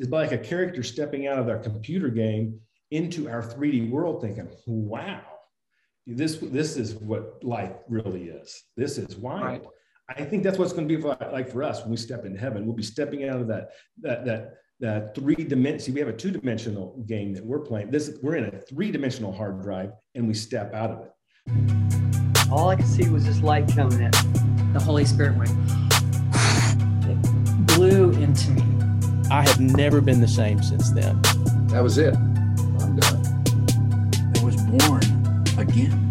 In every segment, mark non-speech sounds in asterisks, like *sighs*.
is like a character stepping out of their computer game into our 3D world, thinking, "Wow, this this is what life really is. This is wild." Right. I think that's what's going to be like for us when we step into heaven. We'll be stepping out of that that that that three dimension. We have a two dimensional game that we're playing. This we're in a three dimensional hard drive, and we step out of it. All I could see was this light coming in. The Holy Spirit went. *sighs* It blew into me. I have never been the same since then. That was it. I'm done. I was born again.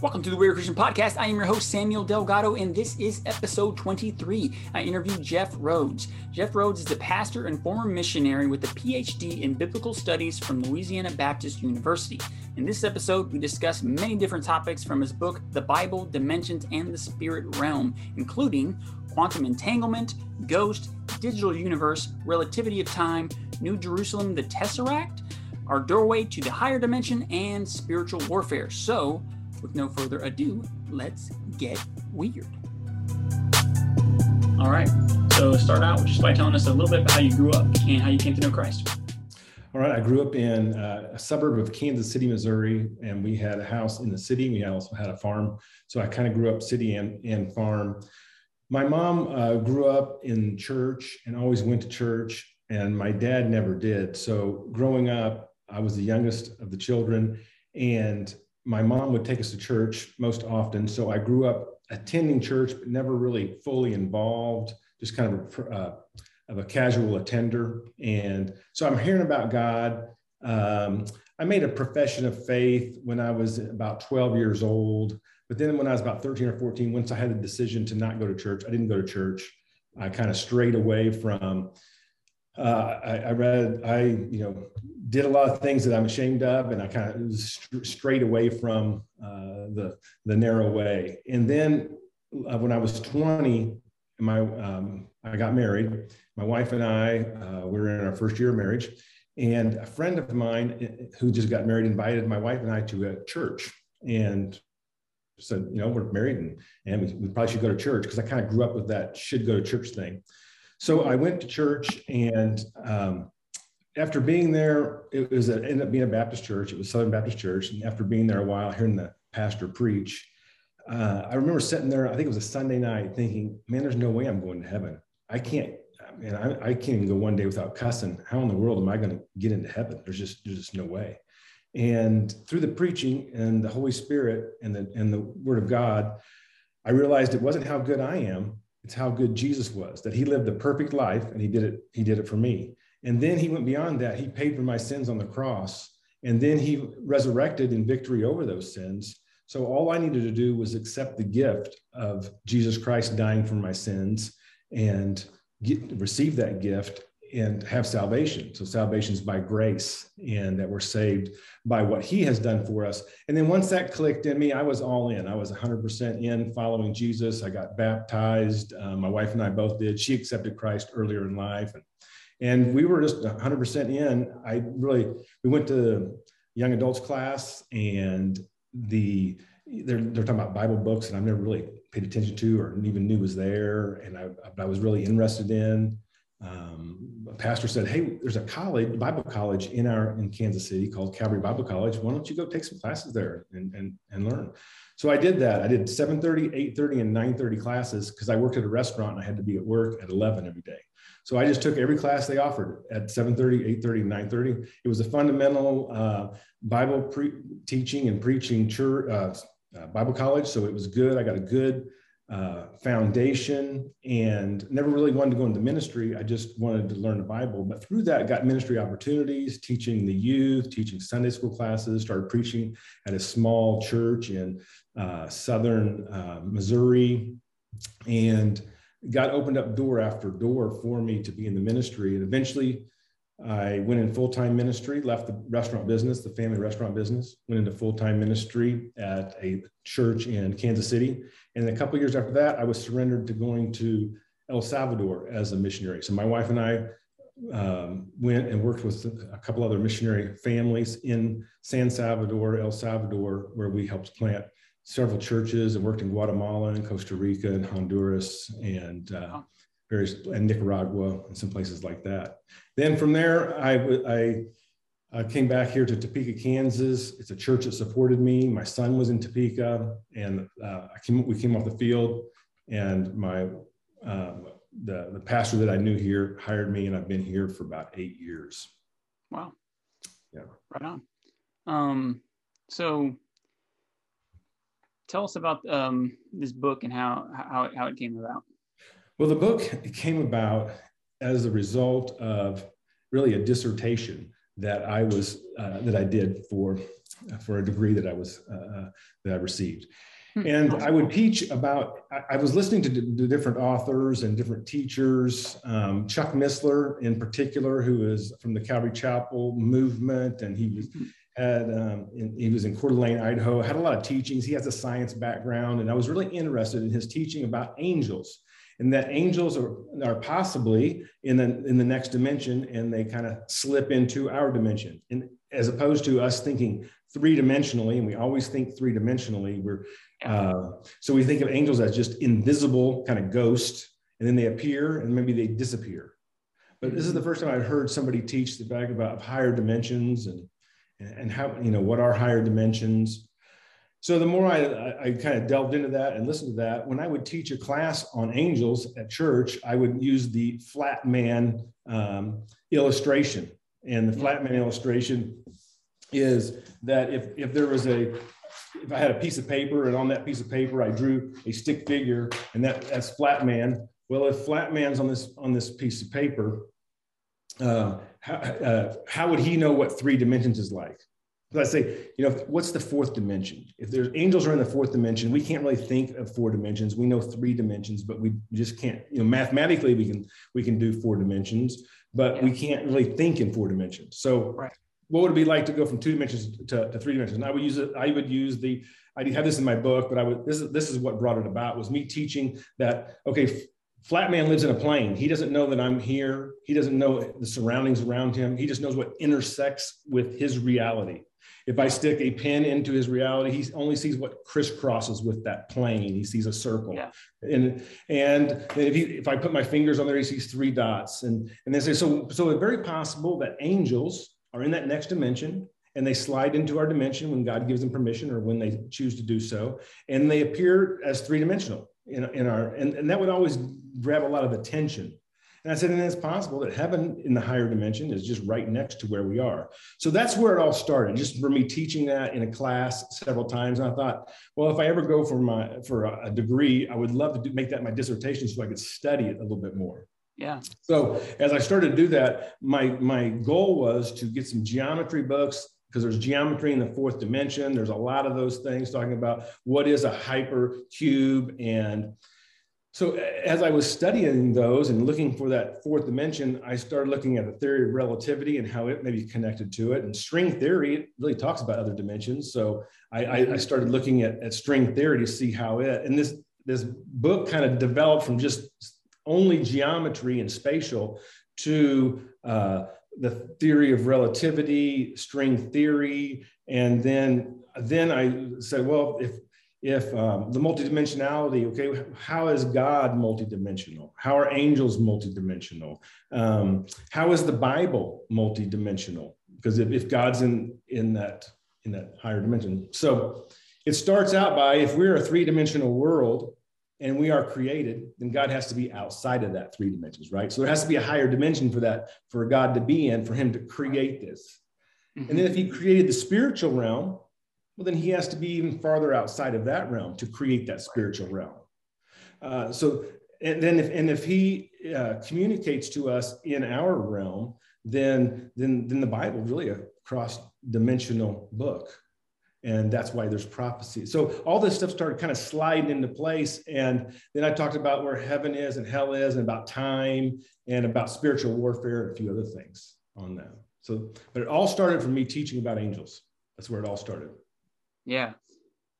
Welcome to the Weird Christian Podcast. I am your host, Samuel Delgado, and this is episode 23. I interviewed Jeff Rhoades. Jeff Rhoades is the pastor and former missionary with a PhD in biblical studies from Louisiana Baptist University. In this episode, we discuss many different topics from his book, The Bible, Dimensions, and the Spirit Realm, including quantum entanglement, ghost, digital universe, relativity of time, New Jerusalem, the Tesseract, our doorway to the higher dimension, and spiritual warfare. So, with no further ado, let's get weird. All right. So start out just by telling us a little bit about how you grew up and how you came to know Christ. All right. I grew up in uh, a suburb of Kansas City, Missouri, and we had a house in the city. We also had a farm. So I kind of grew up city and, and farm. My mom uh, grew up in church and always went to church, and my dad never did. So growing up, I was the youngest of the children, and my mom would take us to church most often. So I grew up attending church, but never really fully involved, just kind of a, uh, of a casual attender. And so I'm hearing about God. Um, I made a profession of faith when I was about 12 years old. But then when I was about 13 or 14, once I had the decision to not go to church, I didn't go to church. I kind of strayed away from uh, I, I, read, I, you know, did a lot of things that I'm ashamed of, and I kind of st- strayed away from uh, the the narrow way. And then uh, when I was 20, my um, I got married. My wife and I uh, we were in our first year of marriage, and a friend of mine uh, who just got married invited my wife and I to a church, and said, you know, we're married and, and we, we probably should go to church because I kind of grew up with that should go to church thing. So I went to church, and um, after being there, it was a, ended up being a Baptist church. It was Southern Baptist Church, and after being there a while, hearing the pastor preach, uh, I remember sitting there. I think it was a Sunday night, thinking, "Man, there's no way I'm going to heaven. I can't. Man, I, I can't even go one day without cussing. How in the world am I going to get into heaven? There's just there's just no way." And through the preaching and the Holy Spirit and the and the Word of God, I realized it wasn't how good I am, it's how good Jesus was, that he lived the perfect life and he did it, he did it for me. And then he went beyond that. He paid for my sins on the cross. And then he resurrected in victory over those sins. So all I needed to do was accept the gift of Jesus Christ dying for my sins and get, receive that gift and have salvation. So salvation is by grace, and that we're saved by what He has done for us. And then once that clicked in me, I was all in. I was 100% in following Jesus. I got baptized. Um, my wife and I both did. She accepted Christ earlier in life, and and we were just 100% in. I really we went to young adults class, and the they're, they're talking about Bible books, and I've never really paid attention to or even knew was there, and I, I was really interested in um, a pastor said, "Hey, there's a college, Bible college in our in Kansas City called Calvary Bible College. Why don't you go take some classes there and and, and learn?" So I did that. I did 7:30, 8:30, and 9:30 classes because I worked at a restaurant and I had to be at work at 11 every day. So I just took every class they offered at 7:30, 8:30, and 9:30. It was a fundamental uh, Bible pre- teaching and preaching church, uh, uh, Bible college. So it was good. I got a good uh, foundation and never really wanted to go into ministry. I just wanted to learn the Bible. But through that, got ministry opportunities, teaching the youth, teaching Sunday school classes, started preaching at a small church in uh, southern uh, Missouri, and God opened up door after door for me to be in the ministry. And eventually, I went in full time ministry, left the restaurant business, the family restaurant business, went into full time ministry at a church in Kansas City. And a couple years after that, I was surrendered to going to El Salvador as a missionary. So my wife and I um, went and worked with a couple other missionary families in San Salvador, El Salvador, where we helped plant several churches and worked in Guatemala and Costa Rica and Honduras and uh, various and Nicaragua and some places like that. Then from there, I, I I came back here to Topeka, Kansas. It's a church that supported me. My son was in Topeka, and uh, I came, we came off the field, and my um, the the pastor that I knew here hired me, and I've been here for about eight years. Wow. Yeah. Right on. Um, so tell us about um, this book and how how how it came about. Well, the book came about as a result of really a dissertation that I was uh, that I did for for a degree that I was uh, uh that I received. Hmm. And I would teach about, I was listening to, d- different authors and different teachers, um, Chuck Missler in particular, who is from the Calvary Chapel movement, and he was hmm. had um, in, he was in Coeur d'Alene, Idaho, had a lot of teachings. He has a science background, and I was really interested in his teaching about angels and that angels are, are possibly in the, in the next dimension and they kind of slip into our dimension. And as opposed to us thinking three dimensionally, and we always think three dimensionally, we're, uh, so we think of angels as just invisible kind of ghosts, and then they appear and maybe they disappear. But this is the first time I've heard somebody teach the fact about higher dimensions and, and how, you know, what are higher dimensions so the more I, I, kind of delved into that and listened to that, when I would teach a class on angels at church, I would use the flat man um, illustration. And the flat man illustration is that if, if there was a, if I had a piece of paper and on that piece of paper I drew a stick figure and that, that's flat man. Well, if flat man's on this on this piece of paper, uh, how, uh, how would he know what three dimensions is like? I say, you know, what's the fourth dimension? If there's angels are in the fourth dimension, we can't really think of four dimensions. We know three dimensions, but we just can't. You know, mathematically we can we can do four dimensions, but yeah. we can't really think in four dimensions. So, right. what would it be like to go from two dimensions to, to three dimensions? And I would use it. I would use the. I have this in my book, but I would. This is this is what brought it about was me teaching that. Okay, flat man lives in a plane. He doesn't know that I'm here. He doesn't know the surroundings around him. He just knows what intersects with his reality. If I stick a pin into his reality, he only sees what crisscrosses with that plane. He sees a circle. Yeah. And and if he, if I put my fingers on there, he sees three dots. And and they say so. So it's very possible that angels are in that next dimension and they slide into our dimension when God gives them permission or when they choose to do so, and they appear as three dimensional in, in our and, and that would always grab a lot of attention and I said, and it's possible that heaven in the higher dimension is just right next to where we are. So that's where it all started, just for me teaching that in a class several times. And I thought, well, if I ever go for my for a degree, I would love to do, make that my dissertation so I could study it a little bit more. Yeah. So as I started to do that, my my goal was to get some geometry books because there's geometry in the fourth dimension. There's a lot of those things talking about what is a hypercube and so as I was studying those and looking for that fourth dimension, I started looking at the theory of relativity and how it may be connected to it. And string theory really talks about other dimensions. So I, I started looking at, at string theory to see how it, and this, this book kind of developed from just only geometry and spatial to uh, the theory of relativity, string theory, and then then I said, well, if if um, the multidimensionality, okay, how is God multidimensional? How are angels multidimensional? Um, how is the Bible multidimensional? Because if, if God's in in that in that higher dimension, so it starts out by if we're a three-dimensional world and we are created, then God has to be outside of that three dimensions, right? So there has to be a higher dimension for that for God to be in, for Him to create this. Mm-hmm. And then if He created the spiritual realm, well, then he has to be even farther outside of that realm to create that spiritual realm. Uh, so, and then if, and if he uh, communicates to us in our realm, then, then, then the Bible really a cross dimensional book. And that's why there's prophecy. So all this stuff started kind of sliding into place. And then I talked about where heaven is and hell is and about time and about spiritual warfare and a few other things on that. So, but it all started from me teaching about angels. That's where it all started. Yeah.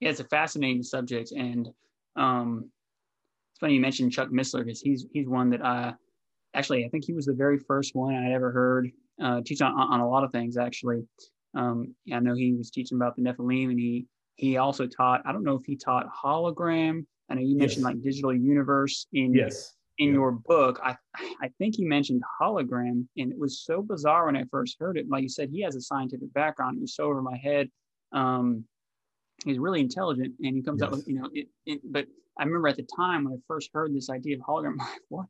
Yeah, it's a fascinating subject. And um, it's funny you mentioned Chuck Missler because he's he's one that I actually I think he was the very first one I ever heard uh, teach on, on a lot of things actually. Um, I know he was teaching about the Nephilim and he he also taught, I don't know if he taught hologram. I know you mentioned yes. like digital universe in yes in Yeah. your book, I I think he mentioned hologram, and it was so bizarre when I first heard it. Like you said, he has a scientific background. It was so over my head. Um, he's really intelligent, and he comes up with you know it, it. But I remember at the time when I first heard this idea of hologram, *laughs* I'm like, what?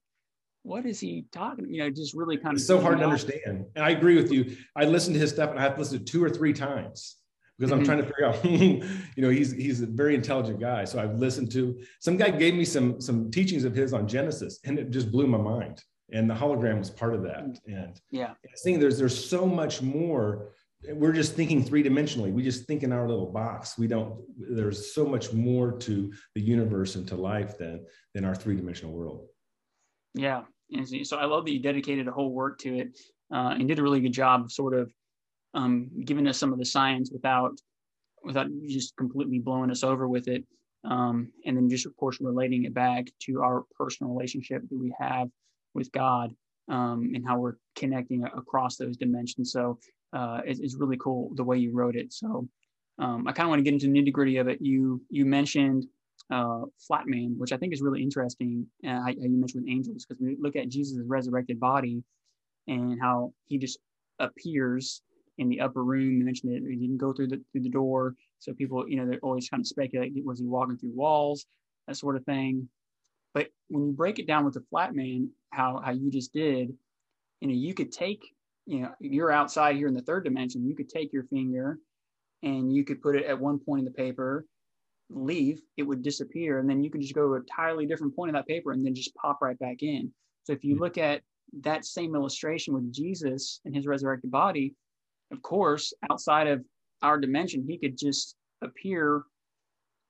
What is he talking? You know, just really kind of It's so hard to understand. And I agree with you. I listened to his stuff and I have to listen to two or three times because I'm Mhm. trying to figure out, *laughs* you know, he's he's a very intelligent guy. So I've listened to some guy gave me some some teachings of his on Genesis and it just blew my mind. And the hologram was part of that. And Yeah, I think there's there's so much more. We're just thinking three dimensionally. We just think in our little box. We don't. There's so much more to the universe and to life than than our three dimensional world. Yeah. And so- I love that you dedicated a whole work to it uh, and did a really good job of sort of um, giving us some of the science without without just completely blowing us over with it. Um, and then just of course relating it back to our personal relationship that we have with God um, and how we're connecting across those dimensions. So uh, it's, it's really cool the way you wrote it. So um, I kind of want to get into the nitty gritty of it. You you mentioned uh, flat man, which I think is really interesting. Uh, how you mentioned with angels, because we look at Jesus' resurrected body and how he just appears in the upper room. You mentioned that he didn't go through the through the door, so people, you know, they're always kind of speculate: was he walking through walls, that sort of thing. But when you break it down with the flat man, how how you just did, you know, you could take, you know, you're outside here in the third dimension. You could take your finger, and you could put it at one point in the paper, leave, it would disappear, and then you could just go to a entirely different point of that paper, and then just pop right back in. So if you Mhm. look at that same illustration with Jesus and his resurrected body, of course, outside of our dimension, he could just appear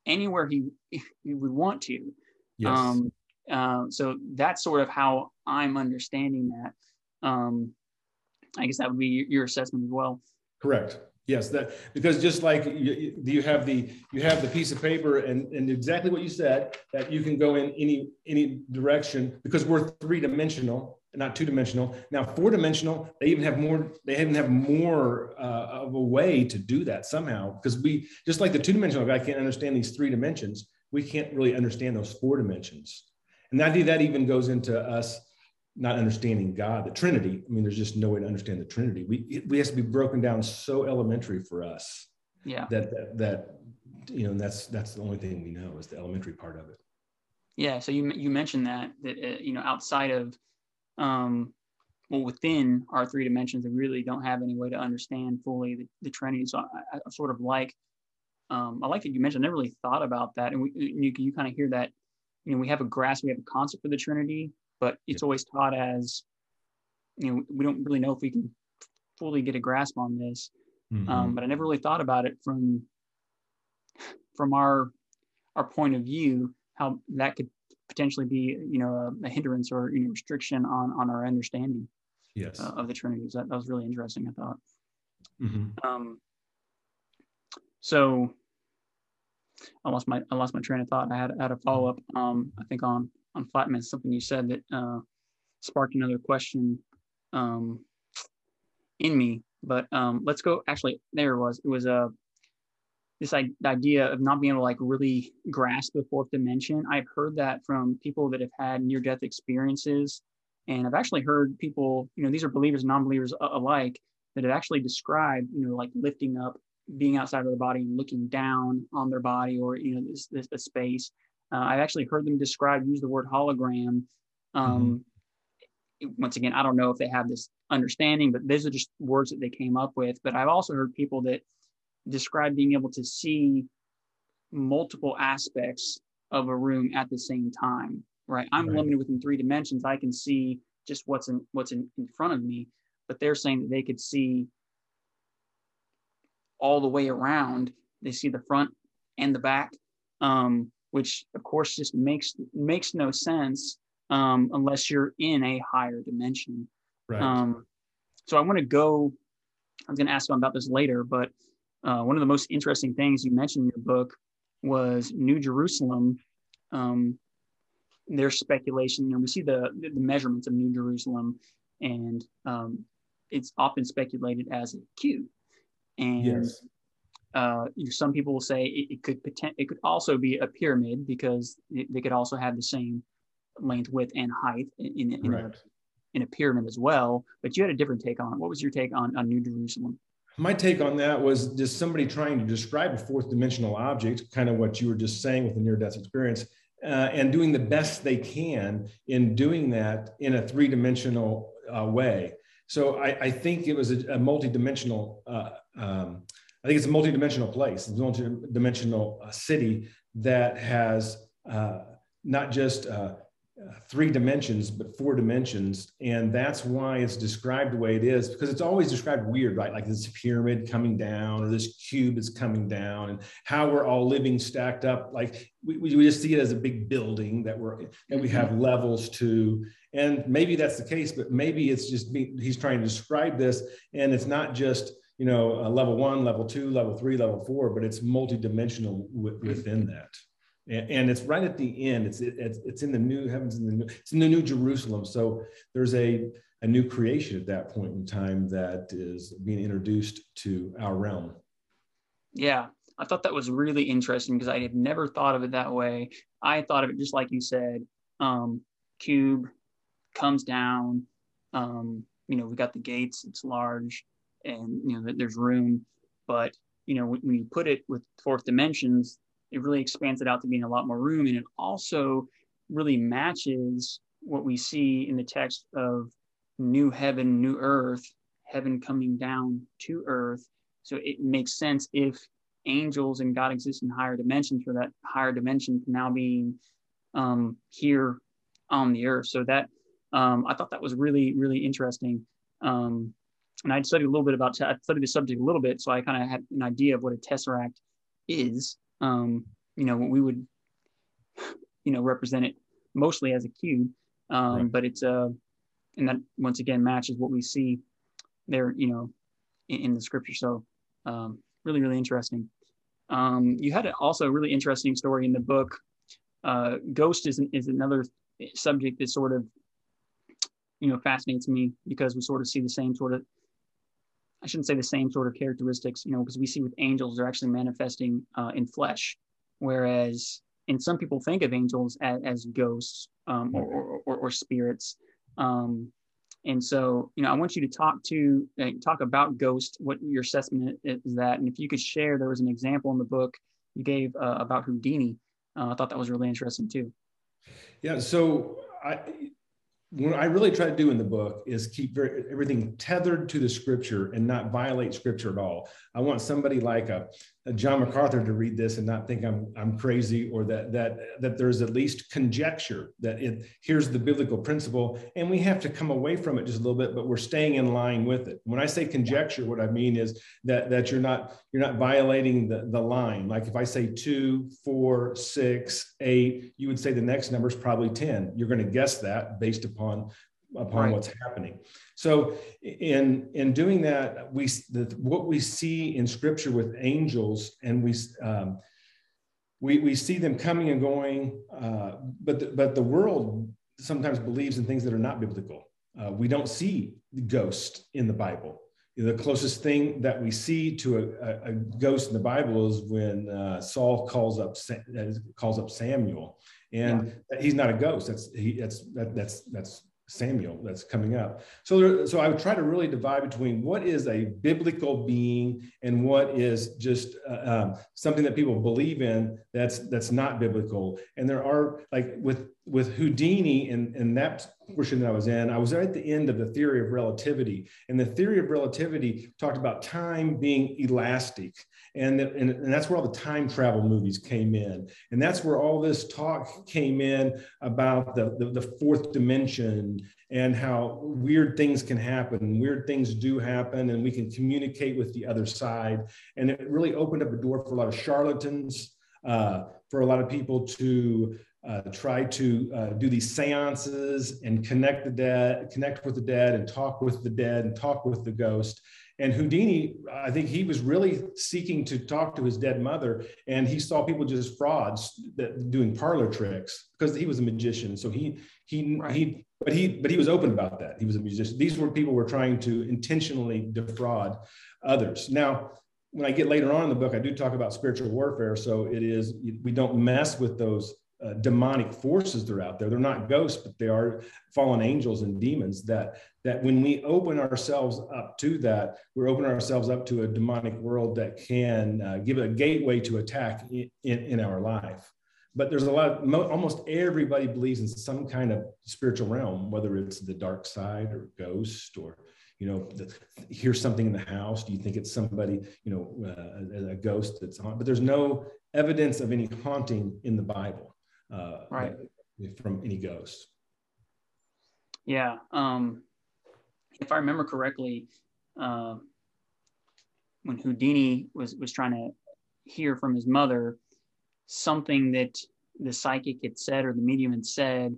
anywhere he he would want to. Yes. Um, uh, so that's sort of how I'm understanding that. Um, I guess that would be your assessment as well. Correct. Yes, that because just like you, you have the you have the piece of paper and and exactly what you said that you can go in any any direction because we're three dimensional not two dimensional now four dimensional they even have more they even have more uh, of a way to do that somehow because we just like the two dimensional guy can't understand these three dimensions we can't really understand those four dimensions. And that that even goes into us not understanding God, the Trinity. I mean, there's just no way to understand the Trinity. We it, we has to be broken down so elementary for us Yeah. that that, that you know, and that's that's the only thing we know is the elementary part of it. Yeah. So you you mentioned that that uh, you know outside of um, well within our three dimensions, we really don't have any way to understand fully the, the Trinity. So I, I sort of like um, I like that you mentioned. I never really thought about that, and we, you you kind of hear that. You know, we have a grasp, we have a concept for the Trinity, but it's always taught as you know we don't really know if we can fully get a grasp on this. Mm-hmm. Um, but I never really thought about it from from our our point of view, how that could potentially be, you know, a, a hindrance or you know, restriction on on our understanding yes. uh, of the Trinity. So that, that was really interesting. I thought. Mhm. Um, so I lost my I lost my train of thought. I had, had a follow up. Um, I think on on Flatman, something you said that uh, sparked another question um, in me. But um, let's go. Actually, there it was. It was a uh, this idea of not being able to like really grasp the fourth dimension. I've heard that from people that have had near death experiences, and I've actually heard people. You know, these are believers and non-believers alike that have actually described. You know, like lifting up being outside of their body and looking down on their body or you know this this, this space uh, i've actually heard them describe use the word hologram. Um, once again i don't know if they have this understanding but those are just words that they came up with. But i've also heard people that describe being able to see multiple aspects of a room at the same time right? I'm Right. limited within three dimensions. I can see just what's in what's in, in front of me but they're saying that they could see all the way around. They see the front and the back, um, which of course just makes makes no sense um, unless you're in a higher dimension. Right. Um, so I want to go. I was going to ask about this later, but uh, one of the most interesting things you mentioned in your book was New Jerusalem. Um, there's speculation, you know, we see the the measurements of New Jerusalem, and um, it's often speculated as a cube. And yes. Uh, some people will say it, it could potent- it could also be a pyramid because it, they could also have the same length, width, and height in, in, in right. a in a pyramid as well. But you had a different take on it. What was your take on, on New Jerusalem? My take on that was just somebody trying to describe a fourth dimensional object, kind of what you were just saying with the near death experience, uh, and doing the best they can in doing that in a three dimensional uh, way. So I, I, think it was a, a multi-dimensional. Uh, um, I think it's a multi-dimensional place, a multi-dimensional uh, city that has uh, not just uh, three dimensions, but four dimensions. And that's why it's described the way it is, because it's always described weird, right? Like this pyramid coming down or this cube is coming down and how we're all living stacked up. Like we, we just see it as a big building that we're, that we have mm-hmm. levels to. And maybe that's the case, but maybe it's just me, he's trying to describe this and it's not just, you know, level one, level two, level three, level four, but it's multidimensional w- within that and, and it's right at the end. It's it, it's it's in the new heavens and the new, it's in the new Jerusalem. So there's a a new creation at that point in time that is being introduced to our realm. Yeah, I thought that was really interesting because I had never thought of it that way. I thought of it just like you said. Um, cube comes down. Um, you know, we got the gates. It's large, and you know that there's room. But you know, when, when you put it with fourth dimensions, it really expands it out to being a lot more room. And it also really matches what we see in the text of new heaven, new earth, heaven coming down to earth. So it makes sense if angels and God exist in higher dimensions for that higher dimension now being um, here on the earth. So that um, I thought that was really, really interesting. Um, and I'd studied a little bit about, I studied the subject a little bit, so I kind of had an idea of what a tesseract is um, you know, we would, you know, represent it mostly as a cube. Um, right. But it's a, uh, and that once again matches what we see there, you know, in, in the scripture. So um, really, really interesting. Um, you had also a really interesting story in the book. Uh, ghost is, is another subject that sort of, you know, fascinates me because we sort of see the same sort of I shouldn't say the same sort of characteristics, you know, because we see with angels, they're actually manifesting uh, in flesh, whereas and some people think of angels as, as ghosts um, or, or, or, spirits. Um, and so, you know, I want you to talk to uh, talk about ghost, what your assessment is that, and if you could share, there was an example in the book you gave uh, about Houdini. Uh, I thought that was really interesting too. Yeah. So I, what I really try to do in the book is keep very, everything tethered to the scripture and not violate scripture at all. I want somebody like a, a, Uh, John MacArthur to read this and not think I'm I'm crazy or that that that there's at least conjecture that it here's the biblical principle and we have to come away from it just a little bit, but we're staying in line with it. When I say conjecture, what I mean is that that you're not you're not violating the, the line. Like if I say two, four, six, eight, you would say the next number is probably 10. You're going to guess that based upon upon right. what's happening. So in in doing that, we the, what we see in Scripture with angels, and we um, we we see them coming and going, uh, but the, but the world sometimes believes in things that are not biblical. Uh, we don't see ghosts in the Bible. The closest thing that we see to a, a ghost in the Bible is when uh, Saul calls up calls up Samuel, and yeah. he's not a ghost. That's he, that's that, that's that's Samuel that's coming up. So, there, so I would try to really divide between what is a biblical being and what is just uh, um, something that people believe in that's that's not biblical. And there are like with with Houdini and, and that portion that I was in, I was at the end of the theory of relativity. And the theory of relativity talked about time being elastic. And, and, and that's where all the time travel movies came in. And that's where all this talk came in about the, the, the fourth dimension and how weird things can happen. Weird things do happen, and we can communicate with the other side. And it really opened up a door for a lot of charlatans, uh, for a lot of people to uh, try to uh, do these seances and connect the dead, connect with the dead, and talk with the dead, and talk with the ghost. And Houdini, I think he was really seeking to talk to his dead mother, and he saw people just frauds that doing parlor tricks because he was a magician. So he he right. he, but he but he was open about that. He was a musician. These were people were trying to intentionally defraud others. Now, when I get later on in the book, I do talk about spiritual warfare. So it is we don't mess with those uh, demonic forces that are out there. They're not ghosts, but they are fallen angels and demons. That that when we open ourselves up to that, we're opening ourselves up to a demonic world that can uh, give a gateway to attack in, in, our life. But there's a lot. Of, mo- almost everybody believes in some kind of spiritual realm, whether it's the dark side or ghost or you know the, hear something in the house do you think it's somebody you know uh, a, a, ghost that's on but there's no evidence of any haunting in the bible uh, right from any ghosts yeah um if i remember correctly uh, when houdini was was trying to hear from his mother something that the psychic had said or the medium had said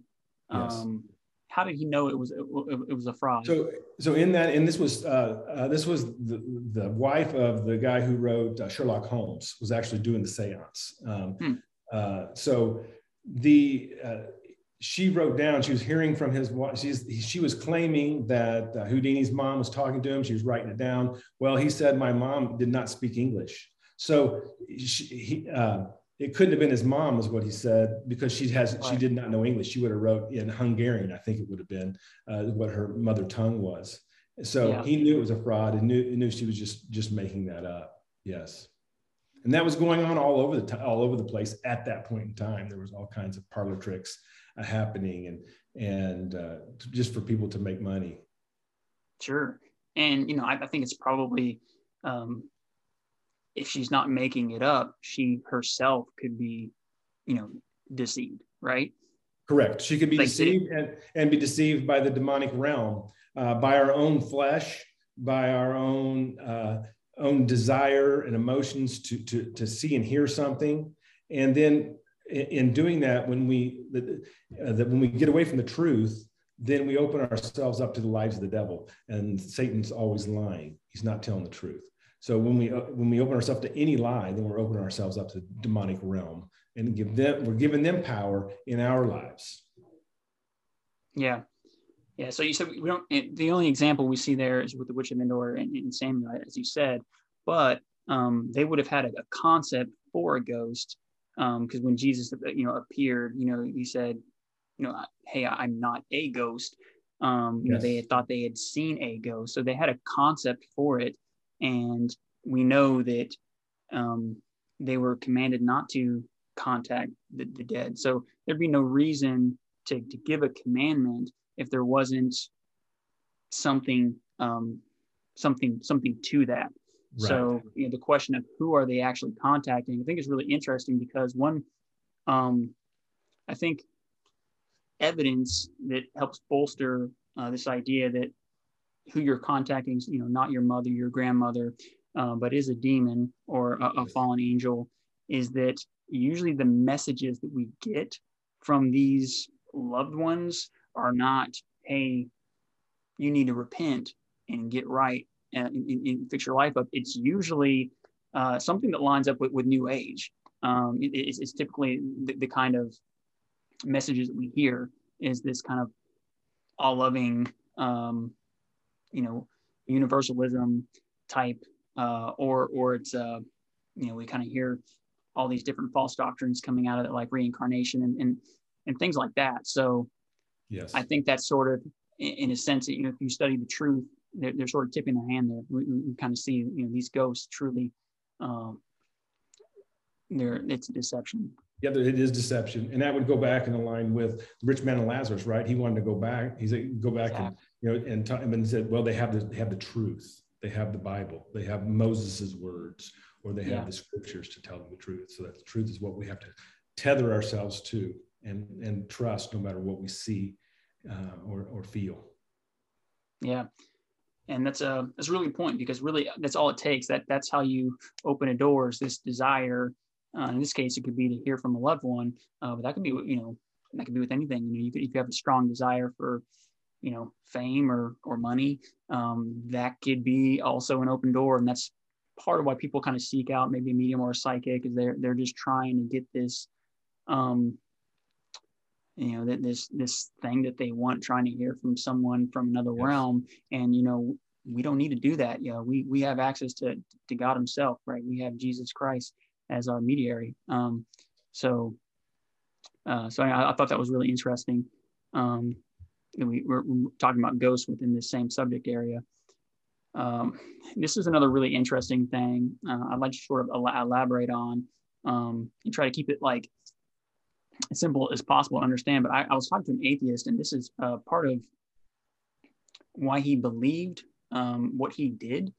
yes. um how did he know it was it, it, was a fraud? So, so in that, and this was uh, uh, this was the, the wife of the guy who wrote uh, Sherlock Holmes was actually doing the séance. Um, hmm. Uh, so the uh, she wrote down she was hearing from his wife she's she was claiming that uh, Houdini's mom was talking to him. She was writing it down. Well, he said my mom did not speak English, so she, he uh, it couldn't have been his mom is what he said because she has she did not know english she would have wrote in hungarian i think it would have been uh, what her mother tongue was so yeah. he knew it was a fraud and knew, knew she was just just making that up yes and that was going on all over the t- all over the place at that point in time there was all kinds of parlor tricks uh, happening and and uh, just for people to make money sure and you know i, I think it's probably um, if she's not making it up, she herself could be, you know, deceived, right? Correct. She could be like deceived and, and be deceived by the demonic realm, uh, by our own flesh, by our own uh, own desire and emotions to, to, to see and hear something. And then in, in doing that, when we uh, that when we get away from the truth, then we open ourselves up to the lies of the devil. And Satan's always lying. He's not telling the truth. So when we uh, when we open ourselves to any lie, then we're opening ourselves up to the demonic realm and give them we're giving them power in our lives. Yeah, yeah. So you said we don't. The only example we see there is with the witch of Endor and, and Samuel, as you said. But um, they would have had a, a concept for a ghost because um, when Jesus, you know, appeared, you know, he said, you know, hey, I'm not a ghost. Um, you yes. know, they had thought they had seen a ghost, so they had a concept for it and we know that um, they were commanded not to contact the, the, dead. So there'd be no reason to, to give a commandment if there wasn't something um, something something to that. Right. So you know, the question of who are they actually contacting, I think is really interesting because one, um, I think evidence that helps bolster uh, this idea that who you're contacting is, you know, not your mother, your grandmother, uh, but is a demon or a, a fallen angel, is that usually the messages that we get from these loved ones are not, hey, you need to repent and get right and, and, and fix your life up. It's usually uh, something that lines up with, with New Age. Um, it, it's, it's, typically the, the, kind of messages that we hear is this kind of all loving um, you know universalism type uh, or or it's uh, you know we kind of hear all these different false doctrines coming out of it like reincarnation and and, and things like that so yes i think that's sort of in, a sense that you know if you study the truth they're, they're sort of tipping their hand there we, we kind of see you know these ghosts truly um they're it's a deception yeah, it is deception, and that would go back and align with rich man and Lazarus, right? He wanted to go back. He said, "Go back and you know," and, t- and said, "Well, they have the they have the truth. They have the Bible. They have Moses's words, or they have yeah. the scriptures to tell them the truth. So that the truth is what we have to tether ourselves to and and trust, no matter what we see uh, or or feel." Yeah, and that's a that's a really good point because really that's all it takes. That that's how you open a door is this desire uh, in this case, it could be to hear from a loved one, uh, but that could be, you know, that could be with anything. You know, you could, if you have a strong desire for, you know, fame or or money, um, that could be also an open door, and that's part of why people kind of seek out maybe a medium or a psychic, is they're they're just trying to get this, um, you know, that this this thing that they want, trying to hear from someone from another yes. realm, and you know, we don't need to do that. You know, we we have access to to God Himself, right? We have Jesus Christ as our mediary. Um, so Uh, so I, I, thought that was really interesting. Um, we, are talking about ghosts within this same subject area. Um, this is another really interesting thing uh, I'd like to sort of elaborate on um, and try to keep it like simple as possible to understand. But I, I was talking to an atheist, and this is uh, part of why he believed um, what he did.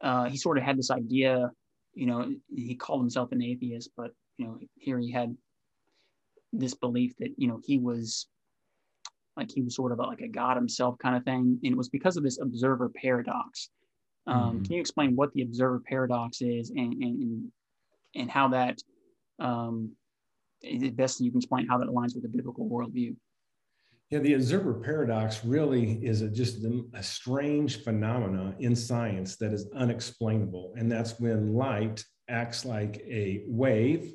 Uh, he sort of had this idea, you know, he called himself an atheist, but you know, here he had this belief that you know he was like he was sort of a, like a god himself kind of thing, and it was because of this observer paradox. Um, mm-hmm. Can you explain what the observer paradox is and and and how that um, is best you can explain how that aligns with the biblical worldview? Yeah, the observer paradox really is a, just a, a strange phenomena in science that is unexplainable, and that's when light acts like a wave,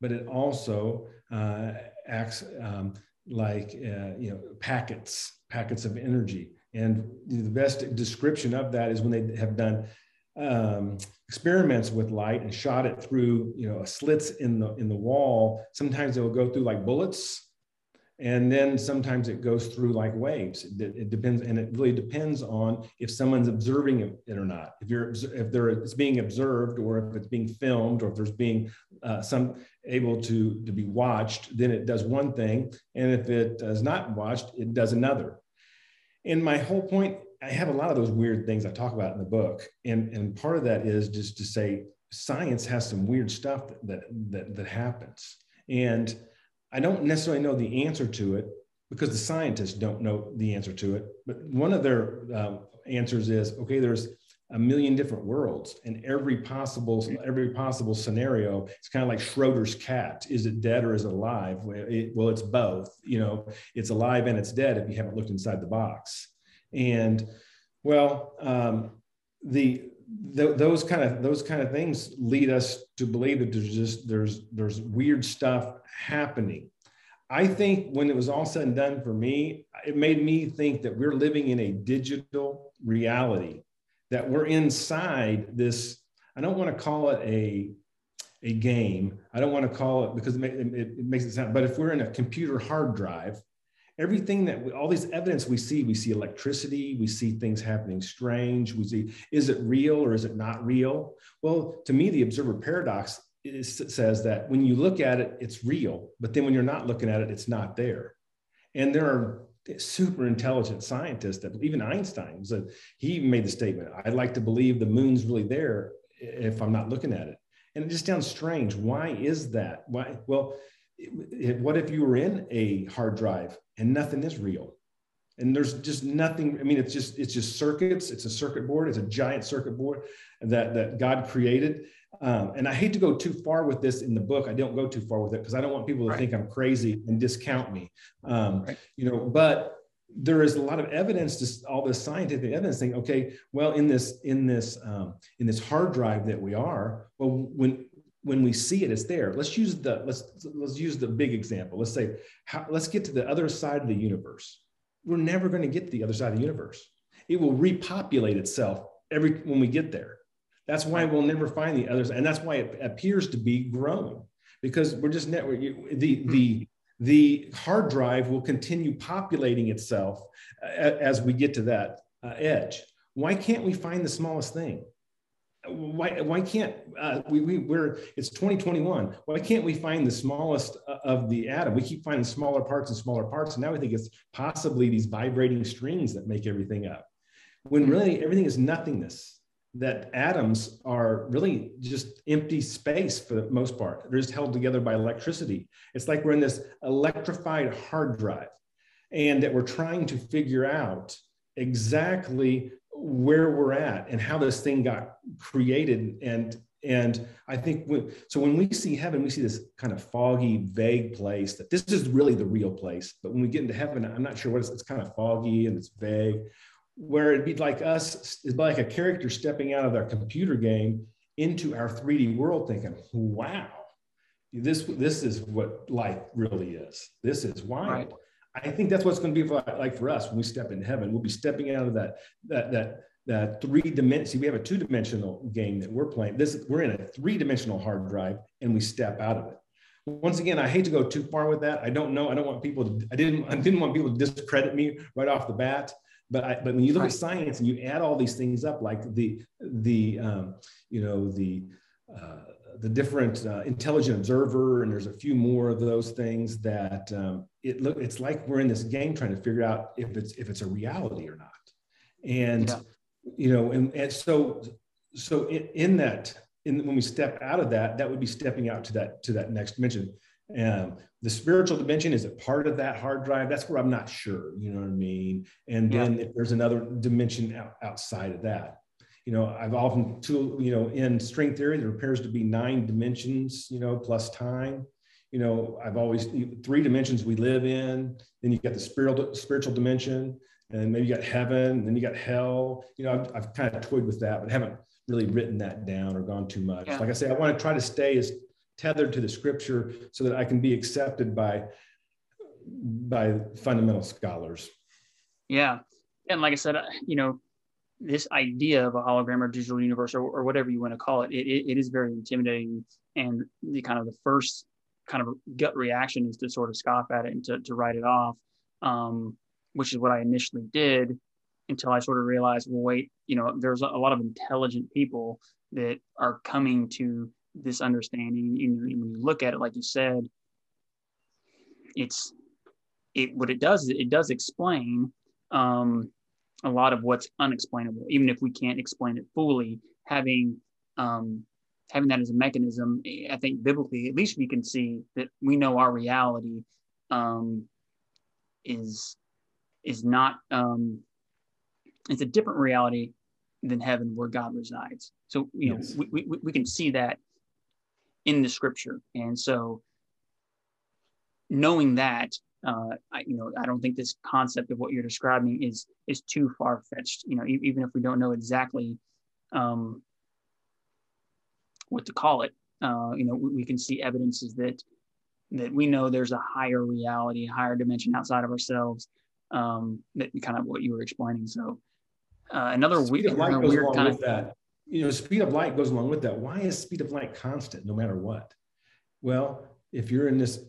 but it also uh, acts um, like uh, you know packets, packets of energy. And the best description of that is when they have done um, experiments with light and shot it through you know slits in the in the wall. Sometimes it will go through like bullets, and then sometimes it goes through like waves. It, it, depends and it really depends on if someone's observing it or not. If you're if there it's being observed or if it's being filmed or if there's being uh, some able to to be watched then it does one thing and if it is not watched it does another. And my whole point i have a lot of those weird things i talk about in the book. And and part of that is just to say science has some weird stuff that that, that, happens. And I don't necessarily know the answer to it because the scientists don't know the answer to it. But one of their uh, answers is okay, there's a million different worlds and every possible every possible scenario it's kind of like schroeder's cat. Is it dead or is it alive? It, well it's both you know it's alive and it's dead if you haven't looked inside the box and well um, the, those kind of those kind of things lead us to believe that there's just there's there's weird stuff happening. I think when it was all said and done for me, it made me think that we're living in a digital reality, that we're inside this. I don't want to call it a, a game. I don't want to call it because it, it, it makes it sound, but if we're in a computer hard drive, everything that we, all these evidence we see, we see electricity, we see things happening strange. We see, is it real or is it not real? Well, to me, the observer paradox says that when you look at it, it's real, but then when you're not looking at it, it's not there. And there are super intelligent scientists that even Einstein said he made the statement, I'd like to believe the moon's really there if I'm not looking at it. And it just sounds strange. Why is that? Why? Well, what if you were in a hard drive and nothing is real? And there's just nothing. I mean, it's just it's just circuits. It's a circuit board. It's a giant circuit board that that God created um, and I hate to go too far with this in the book. I don't go too far with it because I don't want people to right. think I'm crazy and discount me. Um, right. You know, but there is a lot of evidence, to all this scientific evidence, saying, okay, well, in this in this um, in this hard drive that we are, well, when when we see it, it's there. Let's use the let's let's use the big example. Let's say, how, let's get to the other side of the universe. We're never going to get to the other side of the universe. It will repopulate itself every when we get there that's why we'll never find the others, and that's why it appears to be growing because we're just network. The the the hard drive will continue populating itself uh, as we get to that uh, edge. Why can't we find the smallest thing? Why, why can't uh, we, we we're it's 2021 why can't we find the smallest uh, of the atom we keep finding smaller parts and smaller parts and now we think it's possibly these vibrating strings that make everything up when really everything is nothingness that atoms are really just empty space for the most part. They're just held together by electricity. It's like we're in this electrified hard drive and that we're trying to figure out exactly where we're at and how this thing got created and and i think when, so when we see heaven we see this kind of foggy vague place that this is really the real place but when we get into heaven i'm not sure what it's, it's kind of foggy and it's vague where it'd be like us, it's like a character stepping out of their computer game into our 3D world, thinking, wow, this, this is what life really is. This is wild. Right. I think that's what's going to be like for us when we step in heaven. We'll be stepping out of that, that, that, that three dimension. See, we have a two dimensional game that we're playing. This we're in a three dimensional hard drive, and we step out of it. once again, I hate to go too far with that. I don't know. I don't want people to, I didn't, I didn't want people to discredit me right off the bat. But I, but when you look right. at science and you add all these things up, like the, the, um, you know, the, uh, the different uh, intelligent observer, and there's a few more of those things that um, it look. It's like we're in this game trying to figure out if it's if it's a reality or not. And yeah. you know, and, and so so in, in that in, when we step out of that, that would be stepping out to that to that next dimension. Um, the spiritual dimension is a part of that hard drive. That's where I'm not sure. You know what I mean? And yeah. then if there's another dimension out, outside of that, you know, I've often tool, you know, in string theory, there appears to be nine dimensions, you know, plus time. You know, I've always three dimensions we live in. Then you got the spiritual spiritual dimension, and maybe you got heaven, and then you got hell. You know, I've, I've kind of toyed with that, but haven't really written that down or gone too much. Yeah. Like I say, I want to try to stay as tethered to the scripture so that I can be accepted by by fundamental scholars. Yeah. And like I said, uh, you know, this idea of a hologram or digital universe or, or whatever you want to call it, it, it is very intimidating. And the kind of the first kind of gut reaction is to sort of scoff at it and to, to write it off, um, which is what I initially did until I sort of realized, well, wait, you know, there's a lot of intelligent people that are coming to this understanding. And when you look at it, like you said, it's it what it does is it does explain um, a lot of what's unexplainable, even if we can't explain it fully. Having um, having that as a mechanism, I think biblically, at least we can see that we know our reality um, is is not um, it's a different reality than heaven where God resides. So, you know, we, we, we can see that in the scripture. And so knowing that, uh, I, you know, I don't think this concept of what you're describing is, is too far fetched, you know, e- even if we don't know exactly um, what to call it, uh, you know, we, we can see evidences that, that we know there's a higher reality, higher dimension outside of ourselves. Um, that kind of what you were explaining. So, uh, another speed of light goes weird along kind with of, that. You know, speed of light goes along with that. Why is speed of light constant no matter what? Well, if you're in this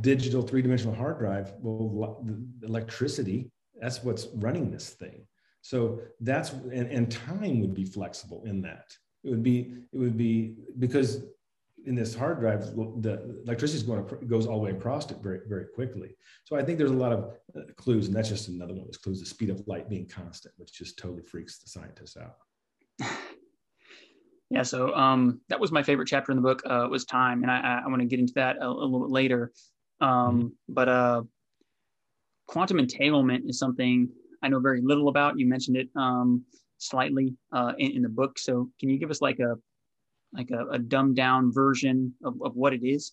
digital three-dimensional hard drive, well, electricity, that's what's running this thing. So that's and, and time would be flexible in that. It would be it would be because in this hard drive, the electricity is going to, goes all the way across it very, very quickly. So I think there's a lot of uh, clues, and that's just another one of those clues: the speed of light being constant, which just totally freaks the scientists out. *laughs* Yeah, so um, that was my favorite chapter in the book. Uh, was time, and I, I want to get into that a, a little bit later. Um, mm-hmm. But uh, quantum entanglement is something I know very little about. You mentioned it um, slightly uh, in, in the book. So can you give us like a like a, a dumbed down version of, of what it is?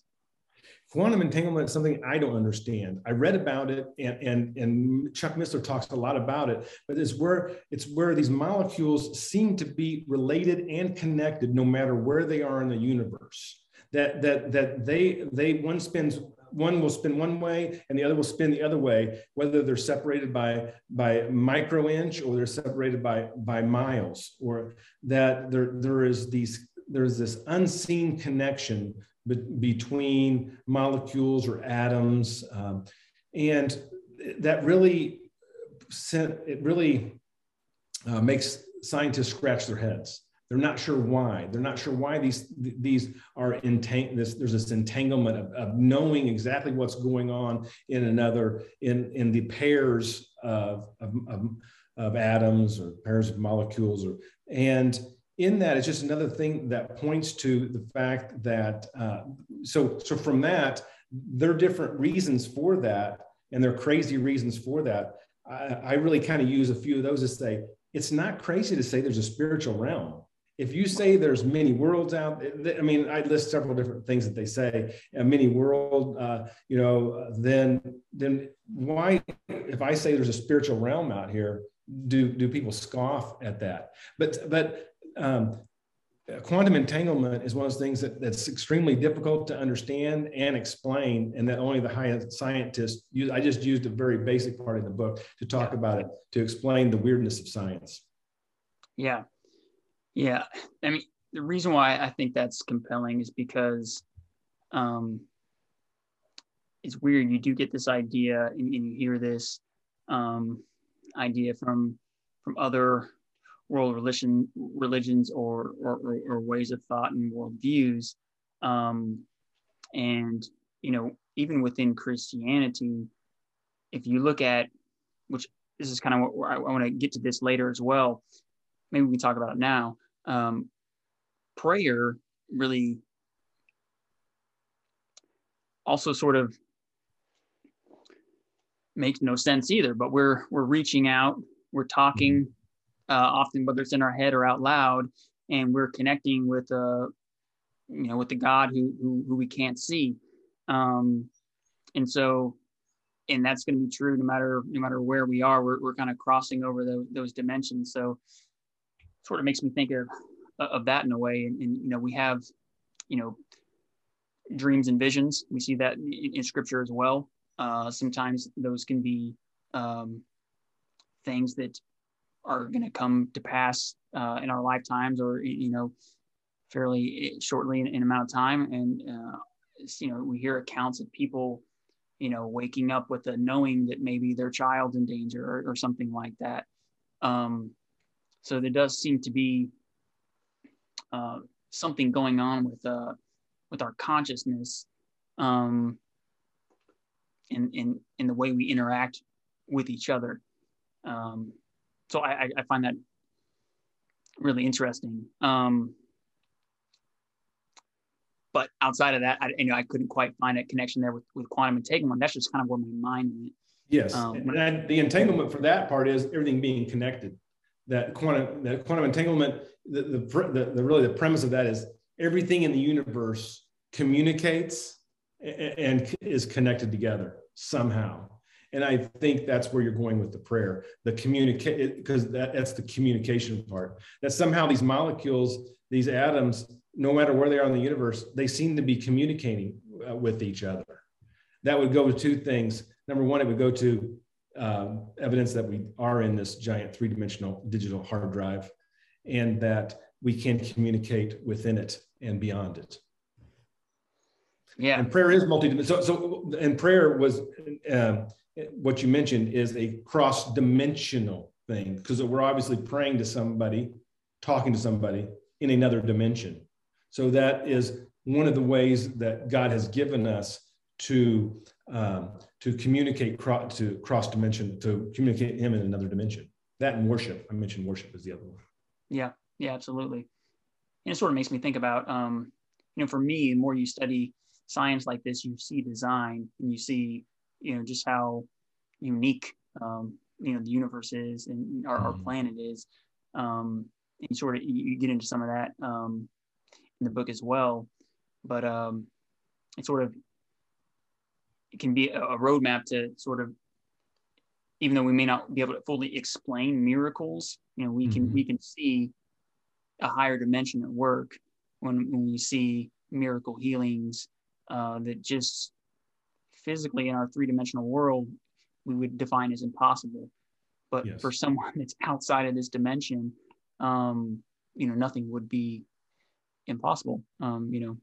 Quantum entanglement is something I don't understand. I read about it, and, and, and Chuck Missler talks a lot about it, but it's where it's where these molecules seem to be related and connected no matter where they are in the universe. That that that they they one spins one will spin one way and the other will spin the other way, whether they're separated by by micro inch or they're separated by by miles, or that there there is these there's this unseen connection be- between molecules or atoms, um, and that really sent, it really uh, makes scientists scratch their heads. They're not sure why. They're not sure why these these are entang- this, There's this entanglement of, of knowing exactly what's going on in another in in the pairs of, of, of, of atoms or pairs of molecules or and in that, it's just another thing that points to the fact that uh, so so from that, there are different reasons for that, and there are crazy reasons for that. I, I really kind of use a few of those to say it's not crazy to say there's a spiritual realm. If you say there's many worlds out, I mean, I list several different things that they say a many world, uh, you know, then then why, if I say there's a spiritual realm out here, do do people scoff at that? But but um, quantum entanglement is one of those things that, that's extremely difficult to understand and explain, and that only the highest scientists use. I just used a very basic part of the book to talk about it to explain the weirdness of science. Yeah, yeah. I mean, the reason why I think that's compelling is because um, it's weird. You do get this idea, and, and you hear this um, idea from from other world religion religions or or, or ways of thought and worldviews. Um, and you know, even within Christianity, if you look at which this is kind of what I, I want to get to this later as well. Maybe we can talk about it now. Um, prayer really also sort of makes no sense either. But we're we're reaching out, we're talking, mm-hmm. uh, often whether it's in our head or out loud, and we're connecting with uh, you know, with the God who who, who we can't see. Um, and so, and that's going to be true no matter no matter where we are. We're we're kind of crossing over those those dimensions. So, sort of makes me think of of that in a way. And, and you know, we have, you know, dreams and visions. We see that in, in scripture as well. Uh, sometimes those can be um, things that are going to come to pass uh, in our lifetimes or, you know, fairly shortly in, in amount of time. And, uh, you know, we hear accounts of people, you know, waking up with a knowing that maybe their child's in danger or, or something like that. Um, so there does seem to be uh, something going on with uh, with our consciousness um, in, in, in the way we interact with each other. Um, so I, I find that really interesting. Um, but outside of that, I, you know, I couldn't quite find a connection there with, with quantum entanglement. That's just kind of where my mind went. Yes, um, and the entanglement for that part is everything being connected. That quantum, that quantum entanglement, the, the, the, the really the premise of that is everything in the universe communicates and is connected together somehow. And I think that's where you're going with the prayer, the communicate, because that, that's the communication part. That somehow these molecules, these atoms, no matter where they are in the universe, they seem to be communicating uh, with each other. That would go to two things. Number one, it would go to uh, evidence that we are in this giant three dimensional digital hard drive and that we can communicate within it and beyond it. Yeah. And prayer is multi-dimensional. So, so and prayer was um, what you mentioned is a cross-dimensional thing because we're obviously praying to somebody, talking to somebody in another dimension. So that is one of the ways that God has given us to um, to communicate cro- to cross dimension to communicate Him in another dimension. That and worship. I mentioned worship is the other one. Yeah, yeah, absolutely. And it sort of makes me think about, um, you know, for me, the more you study science like this, you see design and you see, you know, just how unique, um, you know, the universe is and our, our planet is. Um, and sort of you, you, get into some of that um, in the book as well. But um, it sort of it can be a, a roadmap to sort of even though we may not be able to fully explain miracles, you know, we can mm-hmm. we can see a higher dimension at work when when we see miracle healings uh, that just physically in our three dimensional world we would define as impossible. But yes. for someone *laughs* that's outside of this dimension, um, you know, nothing would be impossible. Um, you know.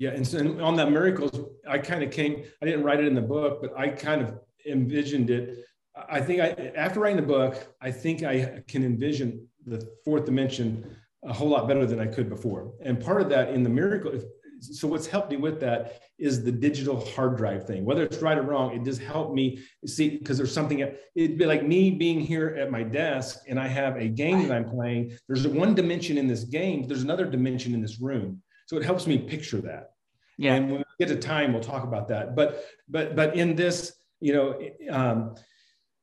Yeah, and, so, and on that miracles, I kind of came. I didn't write it in the book, but I kind of envisioned it. I think I, after writing the book, I think I can envision the fourth dimension a whole lot better than I could before. And part of that in the miracle, so what's helped me with that is the digital hard drive thing. Whether it's right or wrong, it just helped me see because there's something. It'd be like me being here at my desk and I have a game that I'm playing. There's one dimension in this game. There's another dimension in this room. So it helps me picture that. Yeah. And when we get to time, we'll talk about that. But but but in this, you know, um,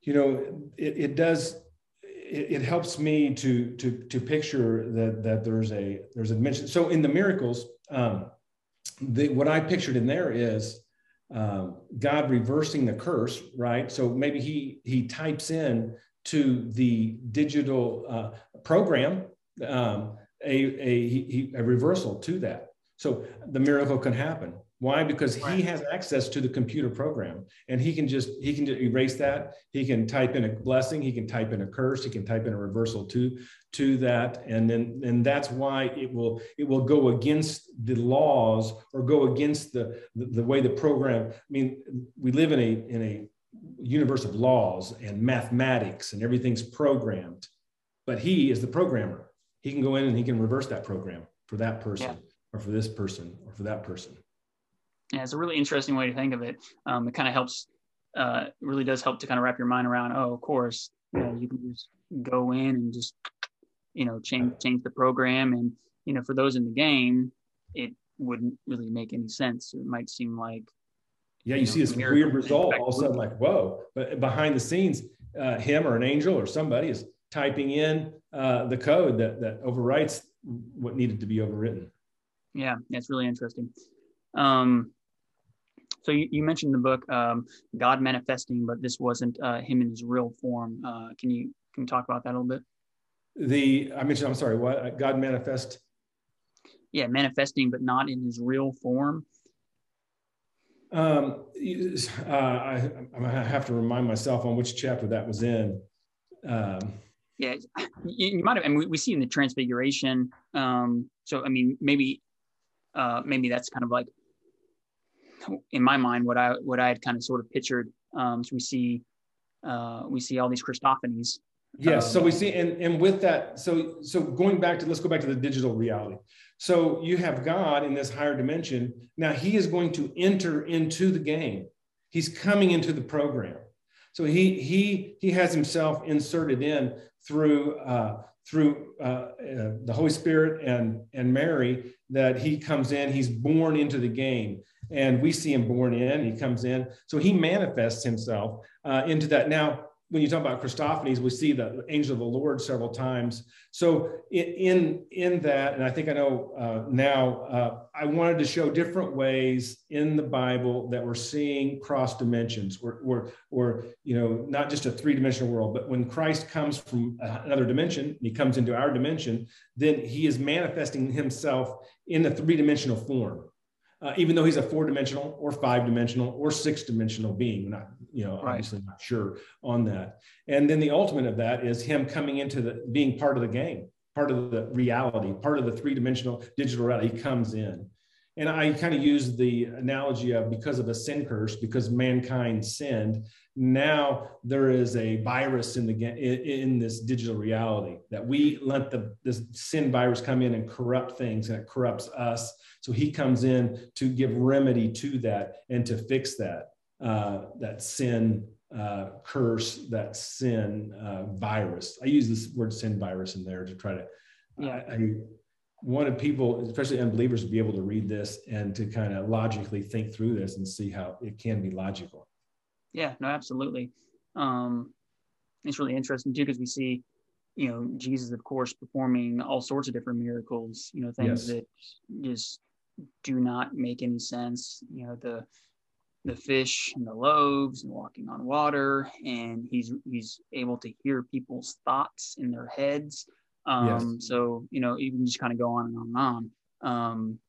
you know, it, it does it, helps me to to to picture that that there's a there's a dimension. So in the miracles, um, the, what I pictured in there is um, God reversing the curse, right? So maybe he he types in to the digital uh, program um, a a, a reversal to that. So the miracle can happen. Why? Because he has access to the computer program and he can just he can just erase that. He can type in a blessing, he can type in a curse, he can type in a reversal to to that. And then and that's why it will it will go against the laws or go against the the, the way the program. I mean, we live in a in a universe of laws and mathematics and everything's programmed. But he is the programmer. He can go in and he can reverse that program for that person Yeah. or for this person or for that person. Yeah, it's a really interesting way to think of it. Um, it kind of helps, uh, really does help to kind of wrap your mind around. Oh, of course, you know, you can just go in and just, you know, change change the program, and you know, for those in the game, it wouldn't really make any sense. It might seem like, Yeah, you You see know, this weird result all of a sudden, like, whoa. But behind the scenes, uh, him or an angel or somebody is typing in uh, the code that, that overwrites what needed to be overwritten. yeah, it's really interesting. Um, so you, you mentioned the book um, God Manifesting, but this wasn't uh, him in his real form. Uh, can you can you talk about that a little bit? The, I mentioned, I'm sorry, what? God manifest. Yeah, manifesting, but not in his real form. Um, uh, I, I have to remind myself on which chapter that was in. Um, yeah *laughs* you, you might have and we, we see in the transfiguration um so i mean maybe uh maybe that's kind of like in my mind what i what i had kind of sort of pictured um so we see uh we see all these christophanies Yes. So Um, we see, and, and with that, so so going back to let's go back to the digital reality. So you have God in this higher dimension. Now he is going to enter into the game. He's coming into the program. So he he he has himself inserted in through uh, through uh, uh, the Holy Spirit and and Mary that he comes in. He's born into the game, and we see him born in. He comes in, so he manifests himself uh, into that. Now when you talk about Christophanies, we see the angel of the Lord several times. So in in, that, and I think I know uh, now, uh, I wanted to show different ways in the Bible that we're seeing cross dimensions, or or or you know, not just a three dimensional world, but when Christ comes from another dimension, he comes into our dimension, then he is manifesting himself in a three dimensional form. Uh, even though he's a four dimensional or five dimensional or six dimensional being, we're not, you know, Right. obviously not sure on that. And then the ultimate of that is him coming into the being part of the game, part of the reality, part of the three dimensional digital reality. He comes in. And I kind of use the analogy of because of a sin curse, because mankind sinned, now there is a virus in the in, in this digital reality that we let the this sin virus come in and corrupt things and it corrupts us. So he comes in to give remedy to that and to fix that uh, that sin uh, curse, that sin uh, virus. I use this word sin virus in there to try to. Yeah. I, I wanted people, especially unbelievers, to be able to read this and to kind of logically think through this and see how it can be logical. yeah no absolutely um it's really interesting too because we see you know jesus of course performing all sorts of different miracles you know things Yes. that just do not make any sense you know the the fish and the loaves and walking on water and he's he's able to hear people's thoughts in their heads um so you know you can just kind of go on and on and on. Um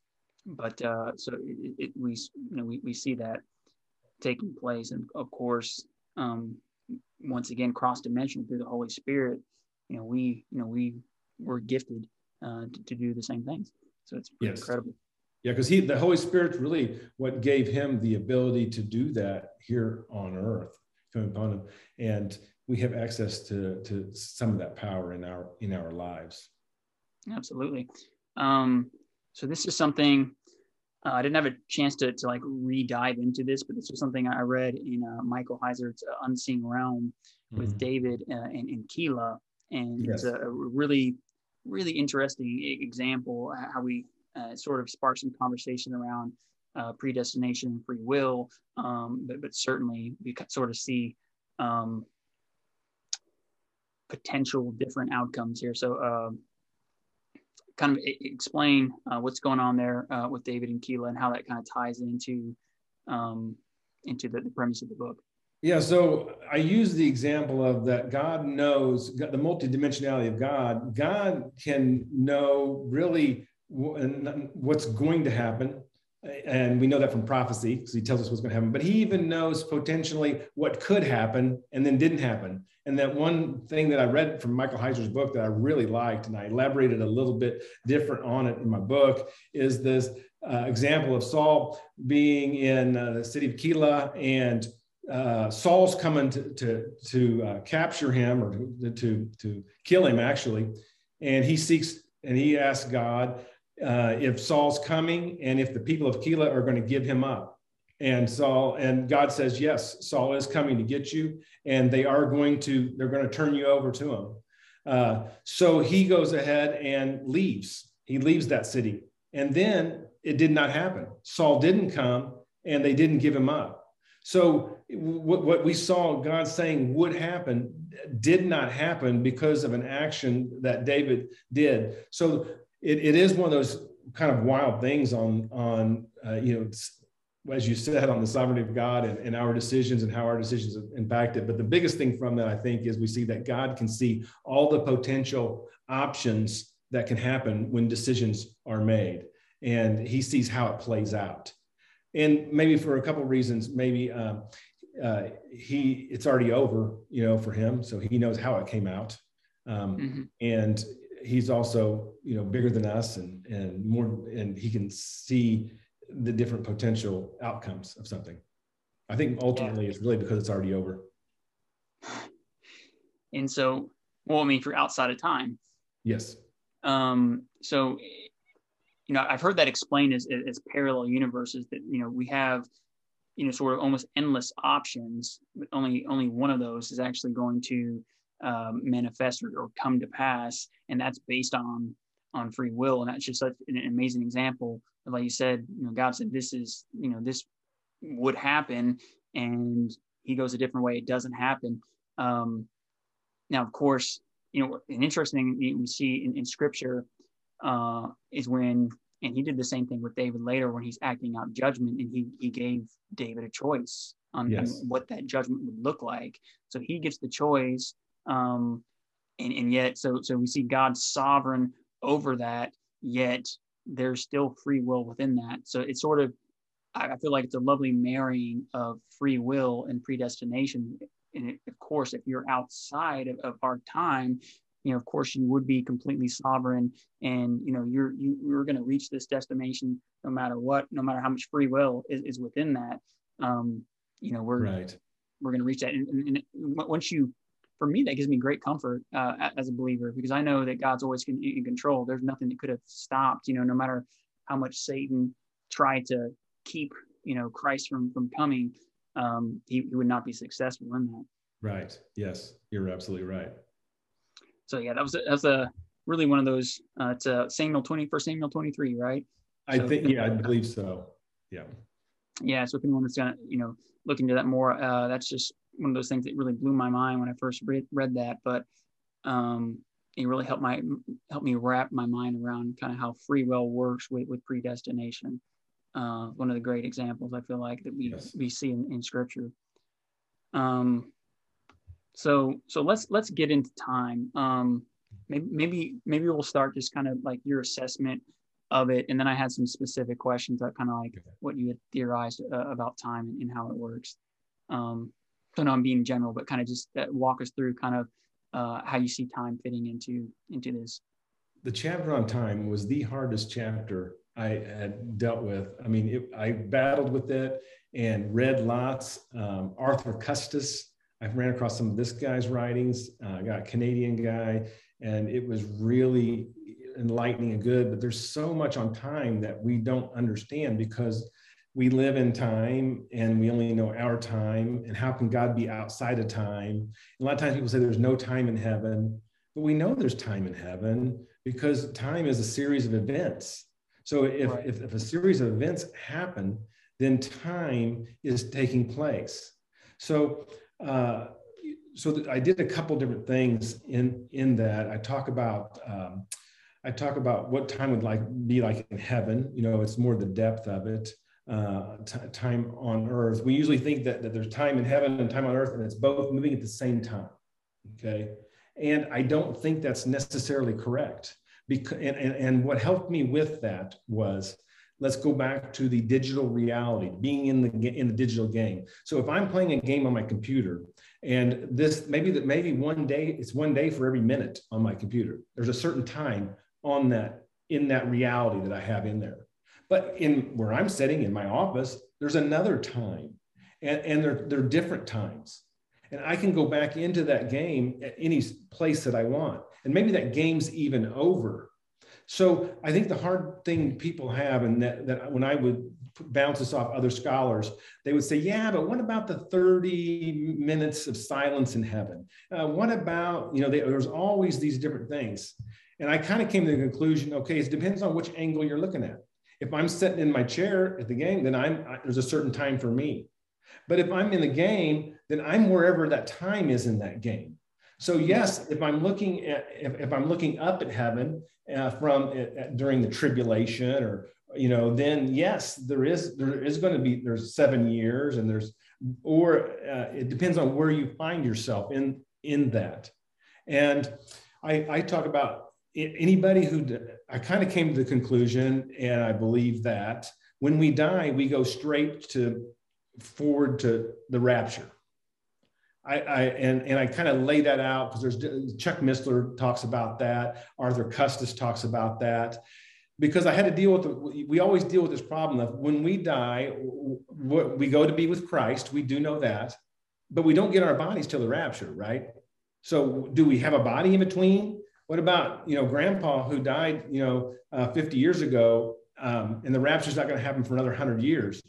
but uh so it, it, we you know we, we see that taking place. And of course um once again cross dimension through the holy spirit you know we you know we were gifted uh to, to do the same things. So it's pretty Yes. incredible. Yeah, because he, the Holy Spirit's really what gave him the ability to do that here on earth, coming upon him. And we have access to, to some of that power in our in our lives. absolutely um so this is something uh, i didn't have a chance to, to like re-dive into this but this was something i read in uh, michael heiser's uh, unseen realm with Mhm. david uh, and, and keilah and it's Yes. a, a really really interesting example how we uh, sort of spark some conversation around uh, predestination and free will um, but, but certainly we sort of see um, potential different outcomes here so um, kind of explain uh, what's going on there uh, with david and keilah and how that kind of ties into um, into the, the premise of the book Yeah, so I use the example of that God knows the multidimensionality of God. God can know really what's going to happen and we know that from prophecy because he tells us what's going to happen. But he even knows potentially what could happen and then didn't happen. And that one thing that i read from michael heiser's book that i really liked and i elaborated a little bit different on it in my book is this uh, example of saul being in uh, the city of keilah and uh, saul's coming to, to, to uh, capture him or to, to, to kill him actually. And he seeks and he asks god uh, if Saul's coming and if the people of Keilah are going to give him up. And Saul and God says, yes, Saul is coming to get you, and they are going to they're going to turn you over to him. Uh, so he goes ahead and leaves. He leaves that city, and then it did not happen. Saul didn't come, and they didn't give him up. So what, what we saw God saying would happen did not happen because of an action that David did. So it, it is one of those kind of wild things on on uh, you know as you said on the sovereignty of god and, and our decisions and how our decisions impact it but the biggest thing from that i think is we see that god can see all the potential options that can happen when decisions are made and he sees how it plays out. And maybe for a couple of reasons maybe um, uh, he it's already over you know for him so he knows how it came out. Um, mm-hmm. and he's also you know bigger than us and and more and he can see the different potential outcomes of something. I think ultimately yeah. it's really because it's already over. And so well i mean for outside of time. Yes. Um so you know i've heard that explained as, as parallel universes that you know we have you know sort of almost endless options but only only one of those is actually going to um, manifest or, or, come to pass, and that's based on on free will. And that's just such an amazing example. Like you said, you know, God said this is you know this would happen, and He goes a different way. It doesn't happen. Um, now, of course, you know, an interesting thing we see in, in Scripture uh, is when and he did the same thing with David later when he's acting out judgment and he he gave David a choice on, yes. on what that judgment would look like. So he gets the choice um, and, and yet, so so we see God sovereign over that, yet there's still free will within that. So it's sort of, I feel like it's a lovely marrying of free will and predestination. And it, of course, if you're outside of, of our time, you know, of course, you would be completely sovereign, and you know, you're you, you're going to reach this destination no matter what, no matter how much free will is, is within that. Um, you know, we're right. we're going to reach that, and, and, and once you for me, that gives me great comfort uh, as a believer because I know that God's always in, in control. There's nothing that could have stopped, you know, no matter how much Satan tried to keep, you know, Christ from from coming, um, he, he would not be successful in that. Right. Yes, you're absolutely right. So yeah, that was a, that's a really one of those. Uh, it's a Samuel twenty first Samuel 23, right? I so, think yeah, I believe so. Yeah. Yeah. So if anyone is gonna, you know, look into that more, uh, that's just one of those things that really blew my mind when I first read, read that. But um, it really helped my helped me wrap my mind around kind of how free will works with, with predestination. Uh, one of the great examples I feel like that we yes. we see in, in scripture. Um, so so let's let's get into time. Um, maybe maybe maybe we'll start just kind of like your assessment of it, and then I had some specific questions that kind of like what you had theorized uh, about time and, and, how it works. Um, no, I'm being general, but kind of just uh, walk us through kind of uh, how you see time fitting into into this. The chapter on time was the hardest chapter I had dealt with. I mean, it, I battled with it and read lots. Um, Arthur Custance, I ran across some of this guy's writings. Uh, got a Canadian guy, and it was really enlightening and good. But there's so much on time that we don't understand because we live in time and we only know our time and how can god be outside of time? A lot of times people say there's no time in heaven but we know there's time in heaven because time is a series of events. So if, right. if, if a series of events happen then time is taking place. So uh, so i did a couple different things in in that. I talk about um, i talk about what time would like be like in heaven. You know it's more the depth of it uh, t- time on earth. We usually think that, that there's time in heaven and time on earth, and it's both moving at the same time. Okay. And I don't think that's necessarily correct. Because, and, and, and what helped me with that was let's go back to the digital reality, being in the in the digital game. So if I'm playing a game on my computer, and this maybe that maybe one day it's one day for every minute on my computer. There's a certain time on that in that reality that I have in there. But in where I'm sitting in my office, there's another time, and, and they're, they're different times. And I can go back into that game at any place that I want. And maybe that game's even over. So I think the hard thing people have, and that, that when I would bounce this off other scholars, they would say, yeah, but what about the 30 minutes of silence in heaven? Uh, what about, you know, they, there's always these different things. And I kind of came to the conclusion, okay, it depends on which angle you're looking at. If I'm sitting in my chair at the game, then I'm I, there's a certain time for me. But if I'm in the game, then I'm wherever that time is in that game. So yes, if I'm looking at if, if I'm looking up at heaven uh, from uh, during the tribulation or you know then yes there is there is going to be there's seven years and there's or uh, it depends on where you find yourself in in that and i i talk about anybody who I kind of came to the conclusion, and I believe that when we die, we go straight to forward to the rapture. I, I and and I kind of lay that out because there's Chuck Missler talks about that, Arthur Custance talks about that, because I had to deal with the, we always deal with this problem of when we die, we go to be with Christ. We do know that, but we don't get our bodies till the rapture, right? So do we have a body in between? What about you know Grandpa who died you know uh, 50 years ago, um, and the rapture's not going to happen for another 100 years?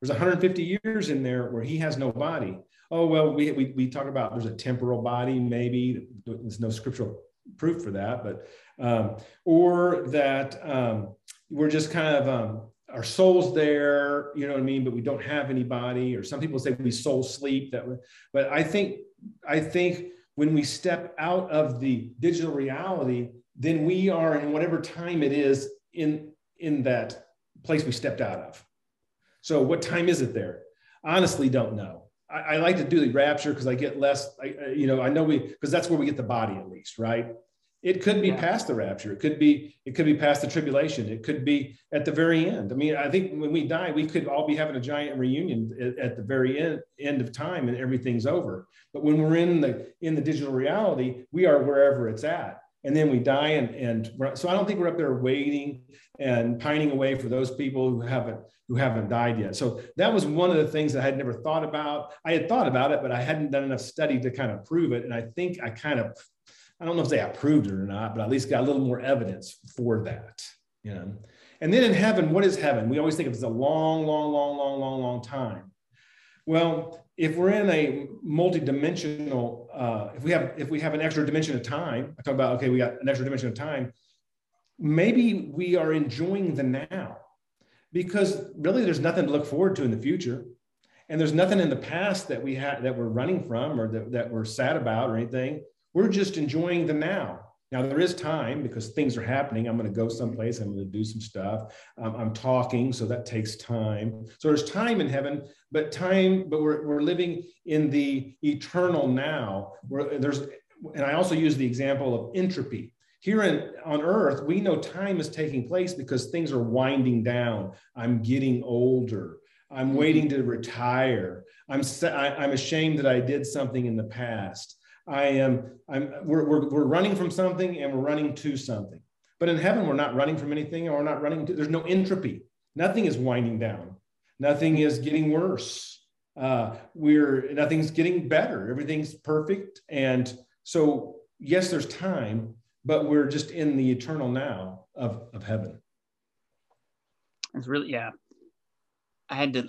There's 150 years in there where he has no body. Oh well, we we, we talk about there's a temporal body maybe. There's no scriptural proof for that, but um, or that um, we're just kind of um, our soul's there, you know what I mean, but we don't have anybody. Or some people say we soul sleep. That, but I think I think when we step out of the digital reality, then we are in whatever time it is in, in that place we stepped out of. So, what time is it there? Honestly, don't know. I, I like to do the rapture because I get less, I, you know, I know we, because that's where we get the body at least, right? It could be yeah. past the rapture. It could be it could be past the tribulation. It could be at the very end. I mean, I think when we die, we could all be having a giant reunion at, at the very end end of time, and everything's over. But when we're in the in the digital reality, we are wherever it's at, and then we die, and and so I don't think we're up there waiting and pining away for those people who haven't who haven't died yet. So that was one of the things that I had never thought about. I had thought about it, but I hadn't done enough study to kind of prove it. And I think I kind of I don't know if they approved it or not, but at least got a little more evidence for that. You know, and then in heaven, what is heaven? We always think of it as a long, long, long, long, long, long time. Well, if we're in a multi-dimensional, uh, if we have if we have an extra dimension of time, I talk about okay, we got an extra dimension of time. Maybe we are enjoying the now, because really there's nothing to look forward to in the future, and there's nothing in the past that we had that we're running from or that, that we're sad about or anything. We're just enjoying the now. Now there is time because things are happening. I'm going to go someplace. I'm going to do some stuff. Um, I'm talking, so that takes time. So there's time in heaven, but time, but we're, we're living in the eternal now. Where there's, and I also use the example of entropy. Here in, on earth, we know time is taking place because things are winding down. I'm getting older. I'm waiting to retire. I'm, I'm ashamed that I did something in the past. I am, I'm, we're, we're, we're running from something and we're running to something. But in heaven, we're not running from anything or we're not running to, there's no entropy. Nothing is winding down. Nothing is getting worse. Uh, we're, nothing's getting better. Everything's perfect. And so, yes, there's time, but we're just in the eternal now of, of heaven. It's really, yeah. I had to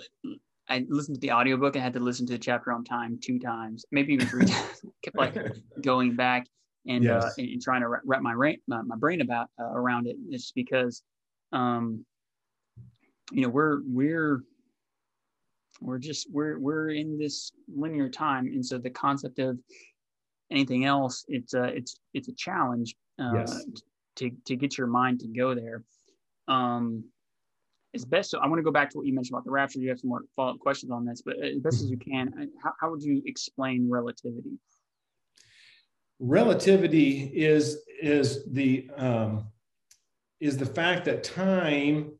I listened to the audiobook. I had to listen to the chapter on time two times, maybe even three *laughs* times. Kept like *laughs* going back and, uh, yes. uh, and trying to wrap my, brain, my, my brain about uh, around it. It's because, um, you know, we're we're we're just we're we're in this linear time, and so the concept of anything else, it's a it's it's a challenge uh, yes. to to get your mind to go there. Um, as best so i want to go back to what you mentioned about the rapture you have some more follow-up questions on this but as best as you can uh, how, how would you explain relativity relativity is is the um, is the fact that time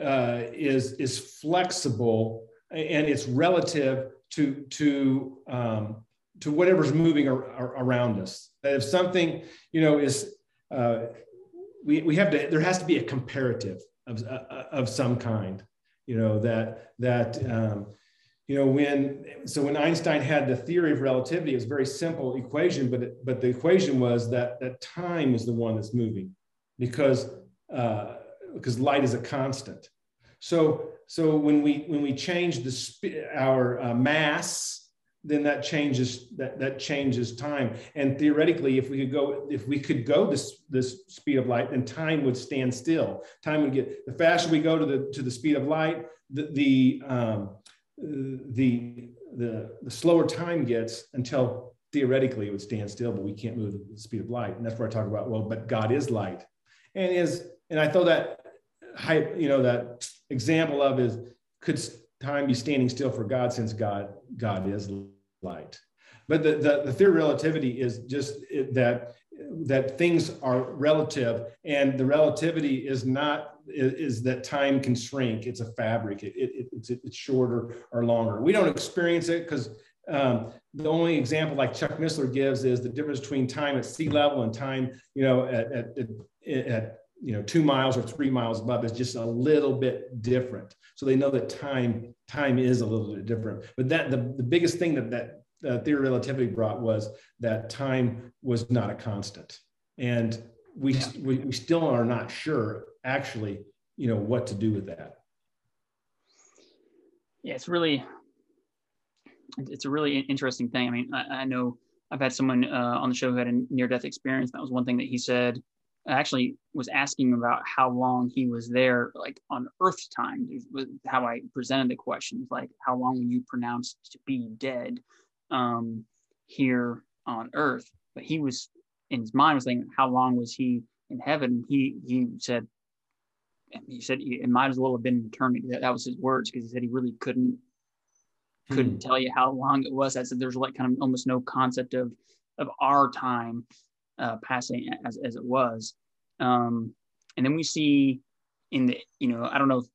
uh, is is flexible and it's relative to to um, to whatever's moving ar- ar- around us. That if something you know is uh, we we have to there has to be a comparative of uh, of some kind. You know that that um, you know when so when Einstein had the theory of relativity, it was a very simple equation, but it, but the equation was that that time is the one that's moving because uh, because light is a constant. So so when we when we change the our uh, mass, then that changes that that changes time. And theoretically, if we could go if we could go this this speed of light, then time would stand still. Time would get the faster we go to the to the speed of light, the the um, the, the the slower time gets until theoretically it would stand still, but we can't move the speed of light. And that's where I talk about well, but God is light, and is and I thought that hype, you know, that example of is could time be standing still for God since God God is light. But the, the, the theory of relativity is just that that things are relative and the relativity is not is, is that time can shrink. It's a fabric. It, it, it's, it's shorter or longer. We don't experience it because um, the only example like chuck missler gives is the difference between time at sea level and time you know at, at, at, at you know two miles or three miles above is just a little bit different so they know that time time is a little bit different. But that the, the biggest thing that that uh, theory of relativity brought was that time was not a constant. And we, yeah. we, we still are not sure actually you know what to do with that. Yeah it's really it's a really interesting thing. I mean i, I know i've had someone uh, on the show who had a near death experience. That was one thing that he said actually was asking about how long he was there, like on Earth time. How I presented the questions, like how long were you pronounced to be dead um, here on Earth? But he was in his mind was thinking, how long was he in heaven? He he said, he said it might as well have been eternity. That, that was his words because he said he really couldn't couldn't hmm. tell you how long it was. I said there's like kind of almost no concept of of our time uh, passing as, as it was. Um, and then we see in the, you know, I don't know if,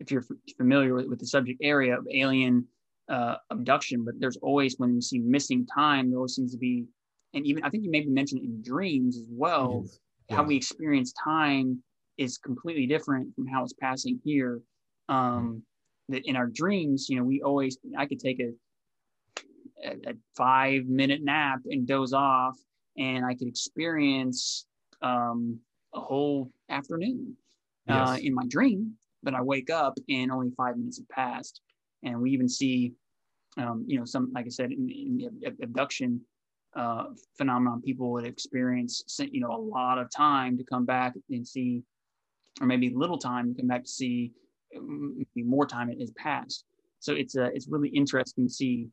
if you're f- familiar with, with, the subject area of alien uh, abduction, but there's always, when you see missing time, there always seems to be, and even I think you maybe mentioned in dreams as well, yes. Yes. how we experience time is completely different from how it's passing here. Um, that in our dreams, you know, we always, I could take a, a, a five minute nap and doze off and I could experience um, a whole afternoon uh, in my dream. But I wake up and only five minutes have passed, and we even see, um, you know, some like I said in, in the abduction uh, phenomenon, people would experience, you know, a lot of time to come back and see, or maybe little time to come back to see, maybe more time has passed. So it's a, it's really interesting to see,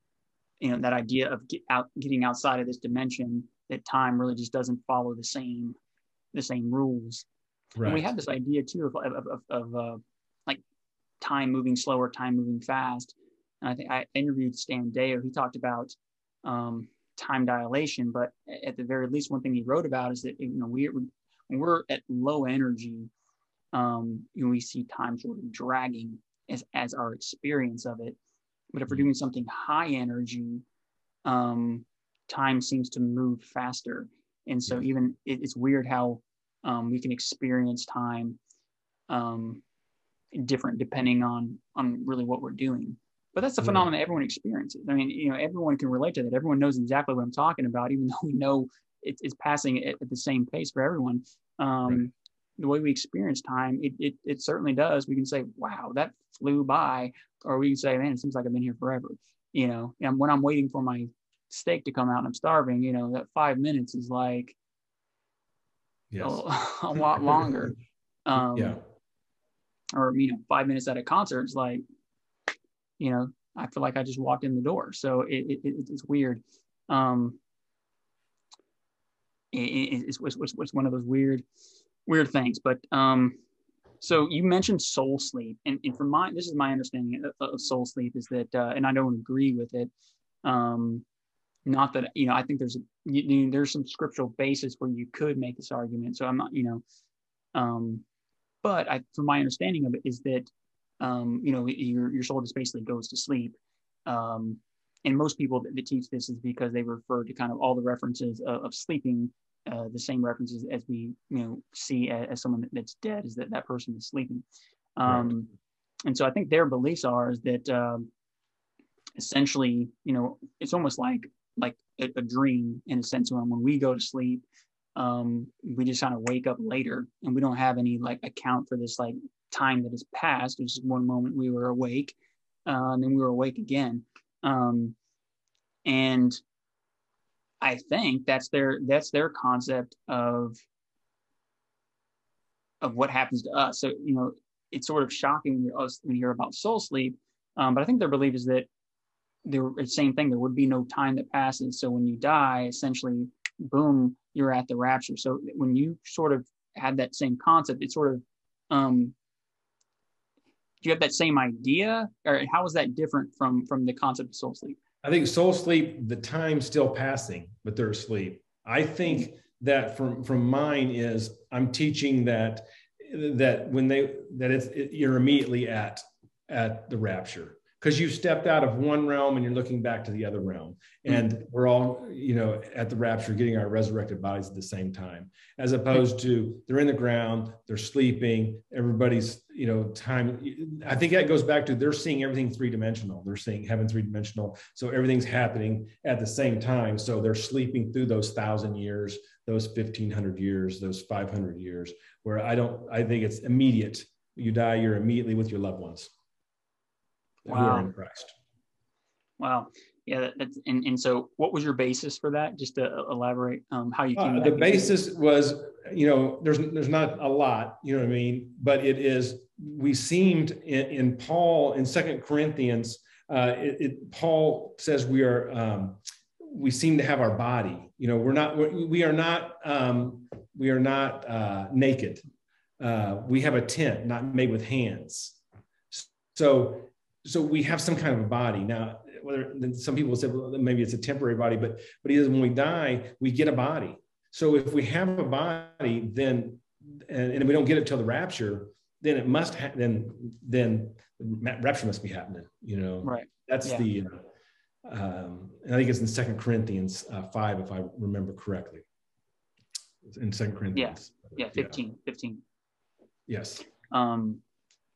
you know, that idea of get out, getting outside of this dimension that time really just doesn't follow the same the same rules. Right. And we have this idea too of of, of, of uh, like time moving slower, time moving fast. And I think I interviewed Stan Deyo. He talked about um, time dilation, but at the very least, one thing he wrote about is that you know we when we're at low energy, um, you know, we see time sort of dragging as as our experience of it. But if we're mm-hmm. doing something high energy, um, time seems to move faster. And so even it, it's weird how um, we can experience time um, different depending on on really what we're doing. But that's a phenomenon that everyone experiences. I mean, you know, everyone can relate to that. Everyone knows exactly what I'm talking about, even *laughs* though we know it, it's passing at, at, the same pace for everyone. Um, right. The way we experience time, it, it, it certainly does. We can say, "Wow, that flew by," or we can say, "Man, it seems like I've been here forever." You know, and when I'm waiting for my steak to come out and I'm starving, you know, that five minutes is like yes. *laughs* a, a *laughs* lot longer. Um, yeah. Or, you know, five minutes at a concert is like, you know, I feel like I just walked in the door. So it, it, it it's weird. Um, it, it's, it's, it's one of those weird, weird things. But um, so you mentioned soul sleep, and, and from my this is my understanding of, of soul sleep is that, uh, and I don't agree with it. Um, not that you know i think there's a you, there's some scriptural basis where you could make this argument so i'm not you know um but I, from my understanding of it, is that um, you know your your soul just basically goes to sleep. Um, and most people that, that, teach this is because they refer to kind of all the references of, of sleeping, uh, the same references as we you know see as, as someone that's dead is that that person is sleeping. Um, right. And so I think their beliefs are is that um, essentially, you know, it's almost like like a, a dream in a sense when when we go to sleep, um, we just kind of wake up later and we don't have any like account for this like time that has passed. It was just one moment we were awake, uh, and then we were awake again. Um, and I think that's their that's their concept of of what happens to us. So you know, it's sort of shocking when you hear about soul sleep. Um, but I think their belief is that there the same thing. There would be no time that passes. So when you die, essentially, boom, you're at the rapture. So when you sort of had that same concept, it sort of um, do you have that same idea, or how is that different from from the concept of soul sleep? I think soul sleep, the time's still passing, but they're asleep. I think that from from mine is I'm teaching that that when they that it's it, you're immediately at at the rapture because you've stepped out of one realm and you're looking back to the other realm. And mm-hmm. we're all you know at the rapture getting our resurrected bodies at the same time as opposed to they're in the ground they're sleeping everybody's you know time i think that goes back to they're seeing everything three dimensional they're seeing heaven three dimensional so everything's happening at the same time. So they're sleeping through those thousand years those 1500 years those 500 years where i don't i think it's immediate. You die you're immediately with your loved ones wow. who are in Christ. Wow. Yeah, that's and, and so what was your basis for that? Just to elaborate um, how you came. Uh, the basis was, you know, there's there's not a lot, you know what I mean, but it is. We seemed in, in Paul in Second Corinthians, uh, it, it, Paul says we are um, we seem to have our body. You know, we're not we are not um, we are not uh, naked. Uh, we have a tent not made with hands. So so we have some kind of a body. Now whether some people say well, maybe it's a temporary body but but either when we die we get a body. So if we have a body then and, and we don't get it till the rapture then it must ha- then then rapture must be happening you know? Right. That's yeah. the uh, um, and i think it's in second corinthians uh, 5 if i remember correctly. In second corinthians. Yeah. Yeah 15 yeah. 15 yes. Um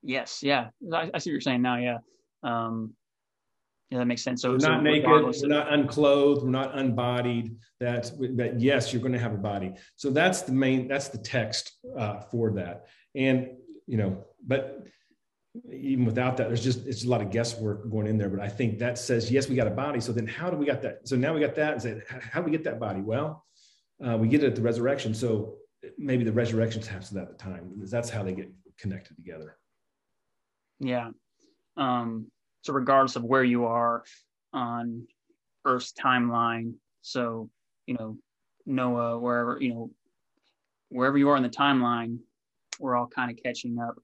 yes yeah. I, I see what you're saying now yeah um, yeah, that makes sense. So we're not so naked, we're not unclothed, we're not unbodied. That that yes, you're going to have a body. So that's the main. That's the text uh, for that. And you know, but even without that, there's just it's a lot of guesswork going in there. But I think that says yes, we got a body. So then, how do we got that? So now we got that. And say, how do we get that body? Well, uh, we get it at the resurrection. So maybe the resurrection happens at the time. That's how they get connected together. Yeah. Um, so regardless of where you are on Earth's timeline, so you know Noah, wherever you know wherever you are in the timeline, we're all kind of catching up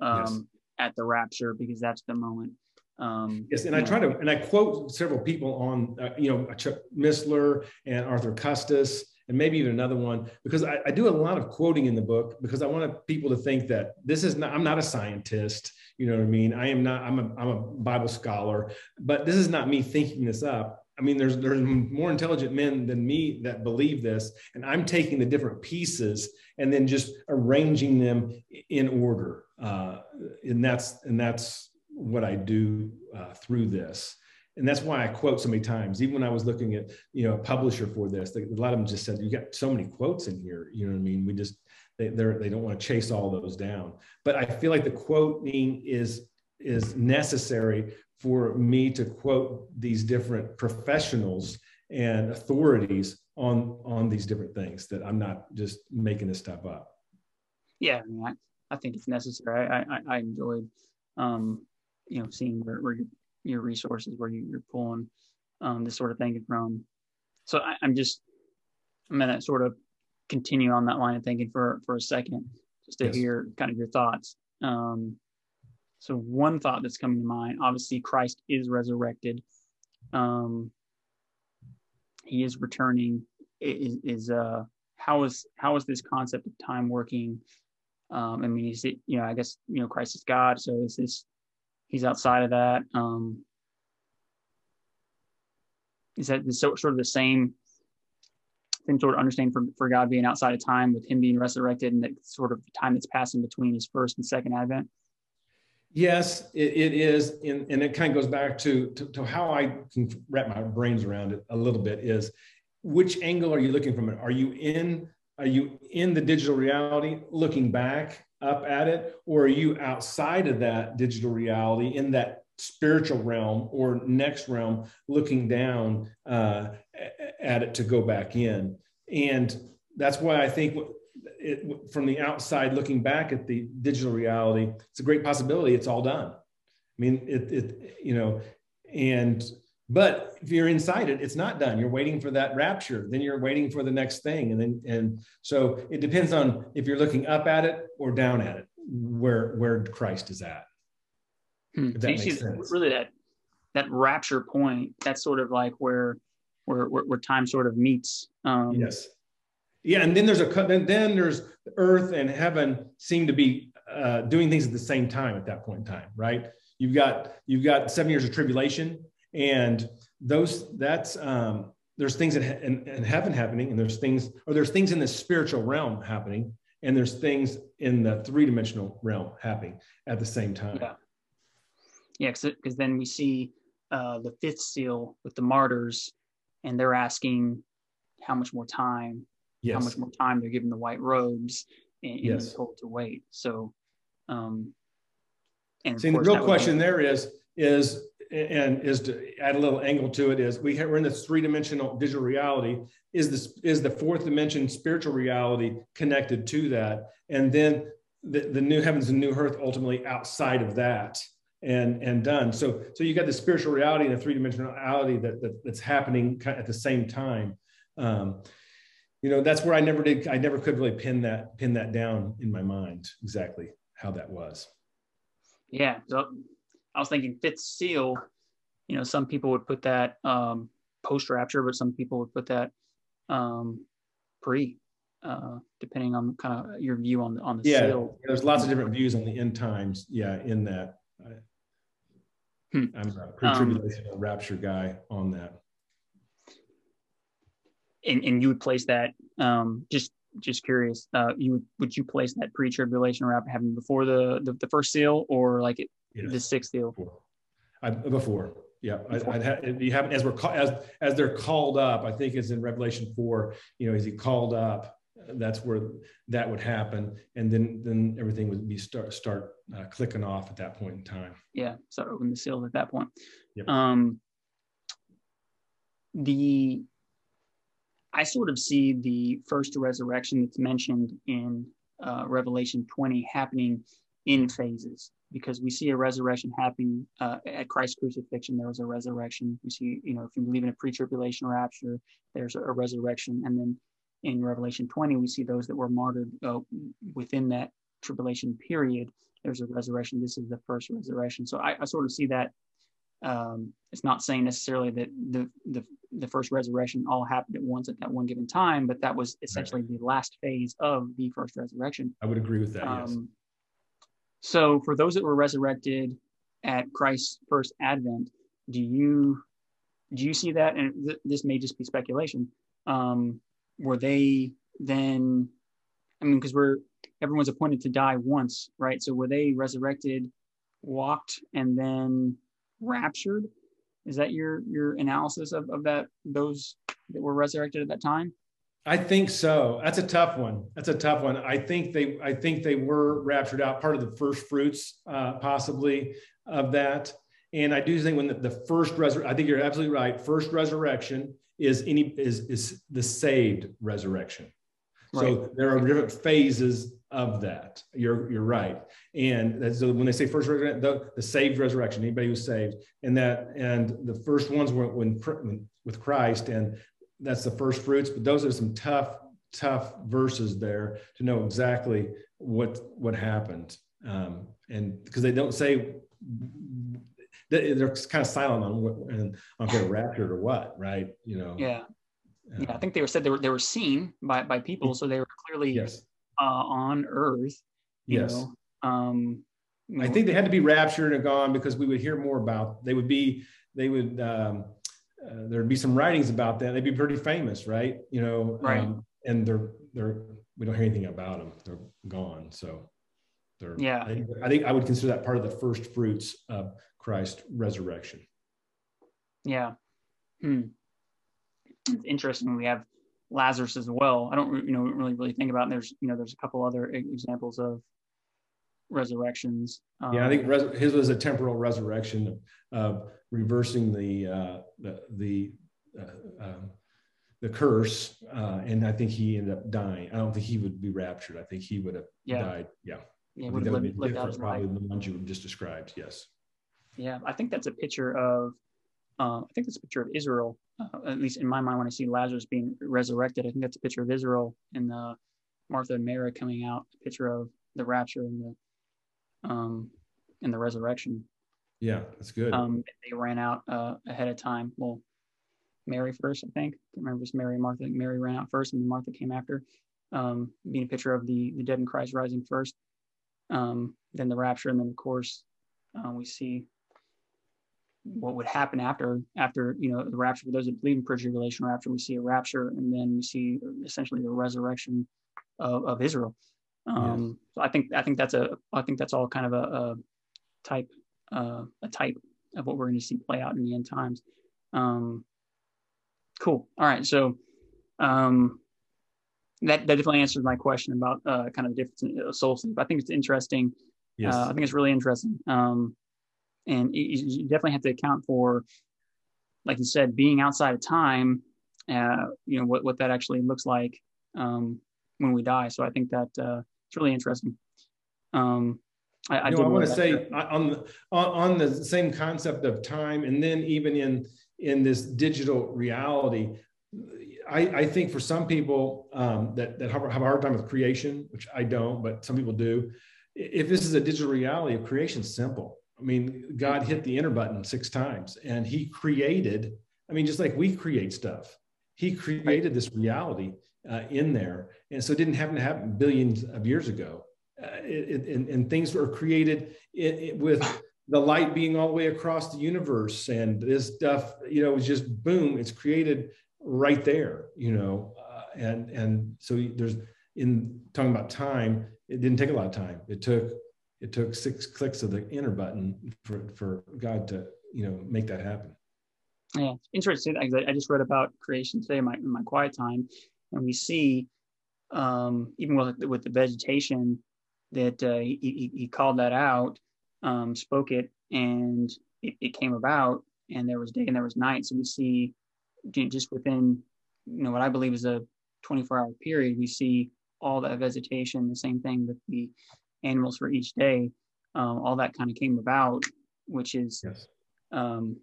um, yes. at the rapture because that's the moment. Um, yes, and I try to and I quote several people on uh, you know Chuck Missler and Arthur Custance and maybe even another one because I, I, do a lot of quoting in the book because I want people to think that this is not I'm not a scientist you know what I mean I am not I'm a, I'm a Bible scholar but this is not me thinking this up I mean there's there's more intelligent men than me that believe this and I'm taking the different pieces and then just arranging them in order uh, and that's and that's what I do uh, through this and that's why I quote so many times. Even when I was looking at, you know, a publisher for this, a lot of them just said, "You got so many quotes in here." You know what I mean? We just they they're, they don't want to chase all those down. But I feel like the quoting is is necessary for me to quote these different professionals and authorities on on these different things that I'm not just making this stuff up. Yeah, I, mean, I, I think it's necessary. I I, I enjoyed, um, you know, seeing where, where you your resources where you, are pulling um, this sort of thing from. So I, I'm just I'm gonna sort of continue on that line of thinking for for a second, just to yes. hear kind of your thoughts. Um, so one thought that's coming to mind, obviously Christ is resurrected. Um, he is returning. Is, is uh how is how is this concept of time working Um, I mean, he's you know, I guess you know, Christ is God, so is this he's outside of that. Um, is that the, sort of the same same sort of understanding for, for God being outside of time with him being resurrected and that sort of time that's passing between his first and second advent? Yes, it, it is. And, and it kind of goes back to, to, to, how I can wrap my brains around it a little bit is which angle are you looking from it? Are you in, are you in the digital reality looking back up at it? Or are you outside of that digital reality in that spiritual realm or next realm looking down uh, at it to go back in and that's why i think it, from the outside looking back at the digital reality it's a great possibility it's all done i mean it, it you know and but if you're inside it it's not done you're waiting for that rapture then you're waiting for the next thing and then and so it depends on if you're looking up at it or down at it where where christ is at Hmm. That makes sense. Really, that that rapture point. That's sort of like where where where, where time sort of meets. Um, yes. Yeah, and then there's a then, then there's earth and heaven seem to be uh, doing things at the same time at that point in time, right? You've got you've got seven years of tribulation, and those that's um, there's things in, in, in heaven happening, and there's things or there's things in the spiritual realm happening, and there's things in the three dimensional realm happening at the same time. Yeah yeah, because then we see uh, the fifth seal with the martyrs, and they're asking how much more time, yes. how much more time they're given the white robes, and, and yes. told to wait. So, um, and see, the real question be- there is is and is to add a little angle to it is we have, we're in this three dimensional digital reality. Is this is the fourth dimension spiritual reality connected to that, and then the, the new heavens and new earth ultimately outside of that and and done. So so you got the spiritual reality and the three dimensionality that, that that's happening at the same time. Um, you know that's where I never did. I never could really pin that pin that down in my mind exactly how that was. Yeah, so I was thinking fifth seal. You know, some people would put that um, post rapture, but some people would put that um, pre uh, depending on kind of your view on the on the yeah, seal. There's lots of different views on the end times. Yeah, in that. Hmm. I'm a pre-tribulation um, rapture guy on that. And, and you would place that um, just just curious. Uh, you would you place that pre-tribulation rapture happening before the, the, the first seal or like it, yes. the sixth seal? Before. I, before. Yeah, before. I, would you have as we're as as they're called up. I think it's in Revelation four. You know, as he called up, that's where that would happen, and then then everything would be start start uh, clicking off at that point in time. Yeah, start opening the seal at that point. Yep. Um, the I sort of see the first resurrection that's mentioned in uh, Revelation 20 happening in phases because we see a resurrection happening uh, at Christ's crucifixion. There was a resurrection. We see, you know, if you believe in a pre-tribulation rapture, there's a, a resurrection, and then in Revelation 20, we see those that were martyred uh, within that tribulation period. There's a resurrection. This is the first resurrection. So I, I sort of see that. Um, it's not saying necessarily that the, the the first resurrection all happened at once at that one given time, but that was essentially right. the last phase of the first resurrection. I would agree with that. Um, yes. So for those that were resurrected at Christ's first advent, do you do you see that? And th- this may just be speculation. Um, were they then i mean because we're everyone's appointed to die once right? So were they resurrected walked and then raptured? Is that your your analysis of, of that those that were resurrected at that time? I think so. That's a tough one. That's a tough one. I think they i think they were raptured out part of the first fruits uh, possibly of that. And i do think when the, the first resurrection i think you're absolutely right. First resurrection is any is is the saved resurrection. Right. So there are different phases of that. You're you're right. And so when they say first resurrection, the, the saved resurrection, anybody who's saved, and that and the first ones were when, when with Christ, and that's the first fruits. But those are some tough tough verses there to know exactly what what happened, um, and because they don't say they're kind of silent on what and on if they're raptured or what, right? You know. Yeah. Yeah, I think they were said they were they were seen by by people, so they were clearly yes. uh, on Earth, You Yes. Know? Um, you I think they had to be raptured and gone because we would hear more about. They would be. They would. Um, uh, there'd be some writings about them. They'd be pretty famous, right? You know. Right. Um, and they're they're we don't hear anything about them. They're gone. So. They're, Yeah. I think, I think I would consider that part of the first fruits of Christ's resurrection. Yeah. Hmm. It's interesting. We have Lazarus as well. I don't, you know, really, really think about. It. There's, you know, there's a couple other examples of resurrections. Um, Yeah, I think res- his was a temporal resurrection of, reversing the uh, the the, uh, um, the curse, uh, and I think he ended up dying. I don't think he would be raptured. I think he would have Yeah. died. Yeah, yeah, would have lived, lived out different, his life. probably the ones you just described. Yes. Yeah, I think that's a picture of. Uh, I think that's a picture of Israel. Uh, at least in my mind, when I see Lazarus being resurrected, I think that's a picture of Israel and uh, Martha and Mary coming out. A picture of the rapture and the um, and the resurrection. Yeah, that's good. Um, they ran out uh, ahead of time. Well, Mary first, I think. I can't remember if it's Mary and Martha. Mary ran out first, and then Martha came after. Um, being a picture of the the dead in Christ rising first, um, then the rapture, and then of course uh, we see what would happen after after you know the rapture. For those that believe in pre-tribulation rapture, we see a rapture, and then we see essentially the resurrection of, of Israel. Um, So I think I think that's a I think that's all kind of a, a type uh, a type of what we're going to see play out in the end times. Um, cool. All right. So um, that, that definitely answers my question about uh, kind of the difference in uh, soul sleep. I think it's interesting. yes. Uh, I think it's really interesting. Um, and you, definitely have to account for, like you said, being outside of time, uh, you know, what, what that actually looks like um, when we die. So I think that uh, it's really interesting. Um, I, I, you know, I want to say on the on, the same concept of time, and then even in in this digital reality, I, I think for some people um, that that have, have a hard time with creation, which I don't, but some people do. If this is a digital reality, of creation's simple. I mean, God hit the enter button six times, and He created. I mean, just like we create stuff, He created this reality uh, in there, and so it didn't happen to happen billions of years ago. Uh, it, it- and, and things were created it, it- with the light being all the way across the universe and this stuff you know was just boom it's created right there you know uh, and and so there's in talking about time it didn't take a lot of time it took it took six clicks of the enter button for for god to you know make that happen Yeah, interesting. I, I just read about creation today in my, in my quiet time, and we see, um, even with with the vegetation, that uh, he, he called that out, um, spoke it, and it, it came about, and there was day and there was night. So we see, ju- just within, you know, what I believe is a 24 hour period, we see all that vegetation. The same thing with the animals for each day. Um, all that kind of came about, which is yes um,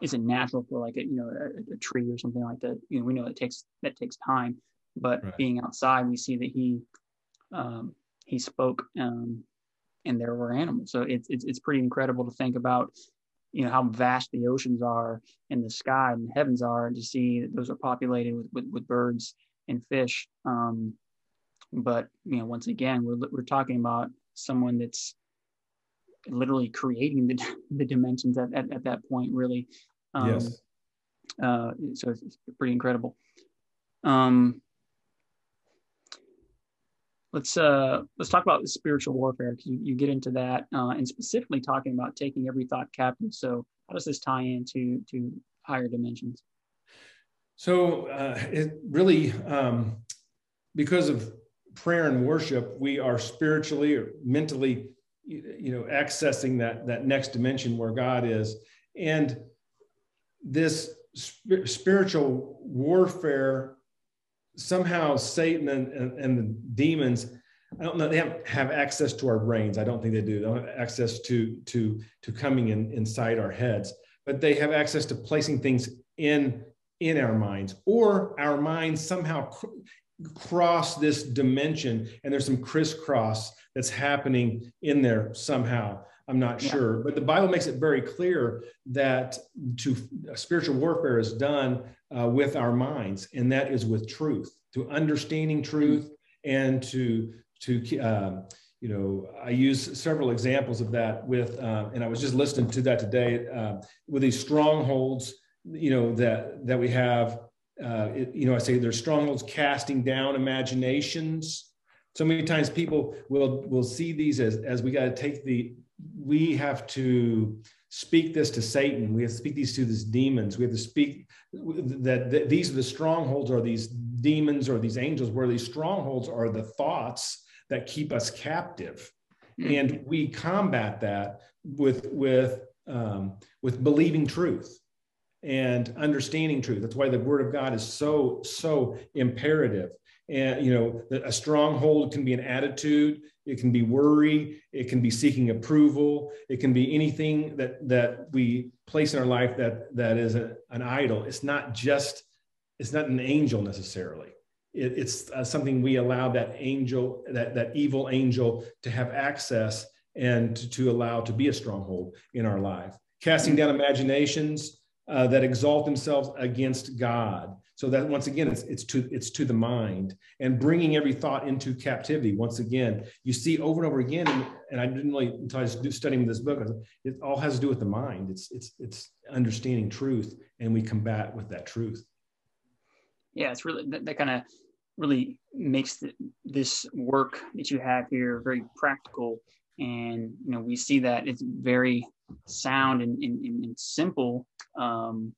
isn't natural for like a you know a, a tree or something like that. You know, we know it takes that takes time, but Right. being outside, we see that he um, he spoke, um, and there were animals. So it's it's it's pretty incredible to think about, you know, how vast the oceans are and the sky and the heavens are, and to see that those are populated with with, with birds and fish. Um, but you know, once again, we're we're talking about someone that's literally creating the, *laughs* the dimensions at, at, at that point really. Um, yes. Uh, so it's, it's pretty incredible. Um, let's uh let's talk about the spiritual warfare because you, you get into that uh, and specifically talking about taking every thought captive. So how does this tie into to higher dimensions? So uh, it really, um, because of prayer and worship, we are spiritually or mentally, you, know, accessing that that next dimension where God is, and this sp- spiritual warfare. Somehow, Satan and, and, and the demons. I don't know. They have, have access to our brains. I don't think they do. They don't have access to to to coming in inside our heads, but they have access to placing things in in our minds or our minds somehow cross this dimension and there's some crisscross that's happening in there somehow i'm not Yeah. sure but the bible makes it very clear that to spiritual warfare is done uh, with our minds and that is with truth to understanding truth and to to um, you know, I use several examples of that with, uh, and I was just listening to that today uh, with these strongholds, you know, that that we have. Uh, it, you know, I say there's strongholds casting down imaginations. So many times people will will see these as as we got to take the we have to speak this to Satan. We have to speak these to these demons. We have to speak that, that these are the strongholds or these demons or these angels, where these strongholds are the thoughts that keep us captive. Mm-hmm. And we combat that with, with, um, with believing truth and understanding truth. That's why the word of God is so, so imperative. And, you know, a stronghold can be an attitude, it can be worry, it can be seeking approval, it can be anything that, that we place in our life that, that is a, an idol. It's not just, it's not an angel necessarily. It, it's uh, something we allow that angel, that, that evil angel to have access and to, to allow to be a stronghold in our life. Casting down imaginations, uh, that exalt themselves against God. So that once again, it's, it's to it's to the mind and bringing every thought into captivity. Once again, you see over and over again, and, and I didn't really until I was studying this book. It all has to do with the mind. It's it's it's understanding truth, and we combat with that truth. Yeah, it's really that, that kind of really makes the, this work that you have here very practical, and you know we see that it's very sound and, and, and simple. Um,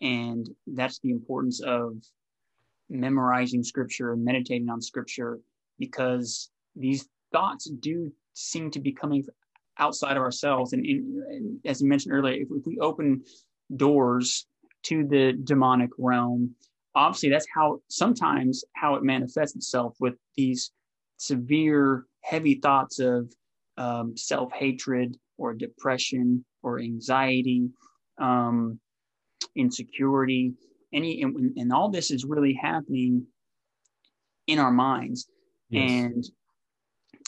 and that's the importance of memorizing scripture and meditating on scripture because these thoughts do seem to be coming outside of ourselves. And, and as you mentioned earlier, if, if we open doors to the demonic realm, obviously that's how sometimes how it manifests itself with these severe, heavy thoughts of um, self hatred, or depression or anxiety, um, insecurity, any, and, and, all this is really happening in our minds. Yes. And,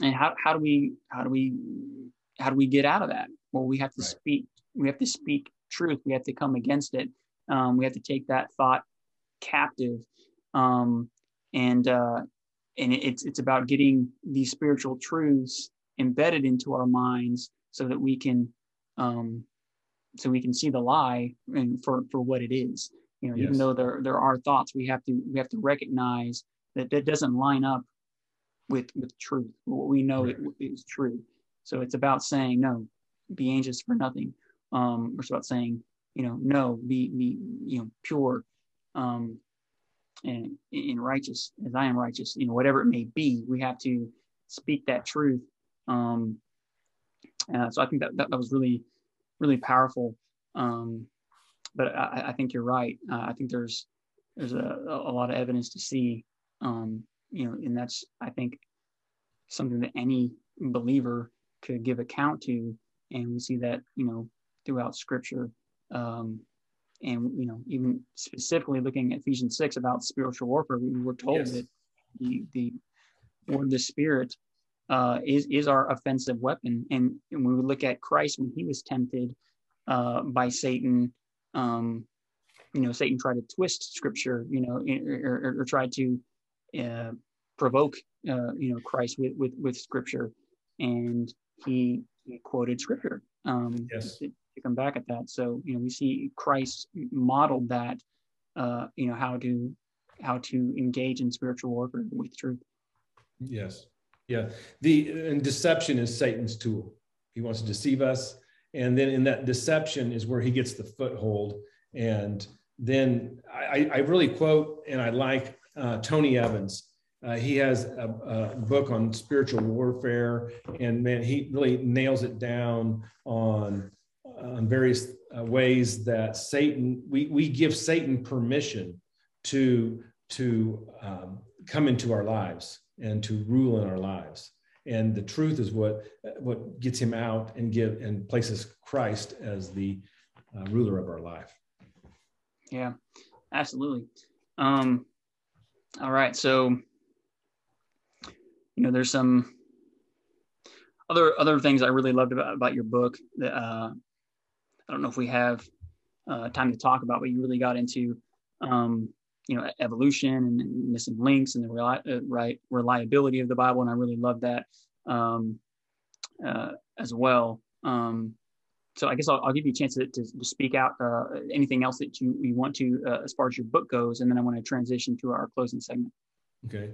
and how, how do we, how do we, how do we get out of that? Well, we have to right. speak, we have to speak truth. We have to come against it. Um, we have to take that thought captive. Um, and, uh, and it's, it's about getting these spiritual truths embedded into our minds so that we can um, so we can see the lie and for for what it is you know yes. even though there there are thoughts we have to we have to recognize that that doesn't line up with with truth what we know right. is true so it's about saying no be anxious for nothing um it's about saying you know no be be you know pure um and in righteous as i am righteous you know whatever it may be we have to speak that truth um uh, so I think that, that, that was really, really powerful. Um, but I, I, think you're right. Uh, I think there's there's a, a lot of evidence to see, um, you know, and that's I think something that any believer could give account to, and we see that you know throughout Scripture, um, and you know even specifically looking at Ephesians six about spiritual warfare, we were told yes. that the the word of the Spirit uh, is is our offensive weapon. And, and, when we look at Christ when he was tempted uh, by Satan, um, you know, Satan tried to twist Scripture, you know, or, or, or tried to uh, provoke, uh, you know, Christ with with with Scripture, and he, he quoted Scripture. Um, yes. To, to come back at that, so you know, we see Christ modeled that, uh, you know, how to how to engage in spiritual warfare with truth. Yes. Yeah, the and deception is Satan's tool. He wants to deceive us, and then in that deception is where he gets the foothold. And then I, I really quote and I like uh, Tony Evans. Uh, he has a, a, book on spiritual warfare, and man, he really nails it down on on various uh, ways that Satan we we give Satan permission to to um, come into our lives and to rule in our lives. And the truth is what what gets him out and give and places Christ as the uh, ruler of our life. Yeah, absolutely. Um, all right, so you know, there's some other other things I really loved about about your book that uh, I don't know if we have uh, time to talk about, but you really got into um, you know evolution and, missing links and the uh, right reliability of the Bible, and I really love that. um, uh, as well. Um, so I guess I'll, I'll, give you a chance to, to, speak out uh, anything else that you, you want to uh, as far as your book goes, and then I want to transition to our closing segment. Okay.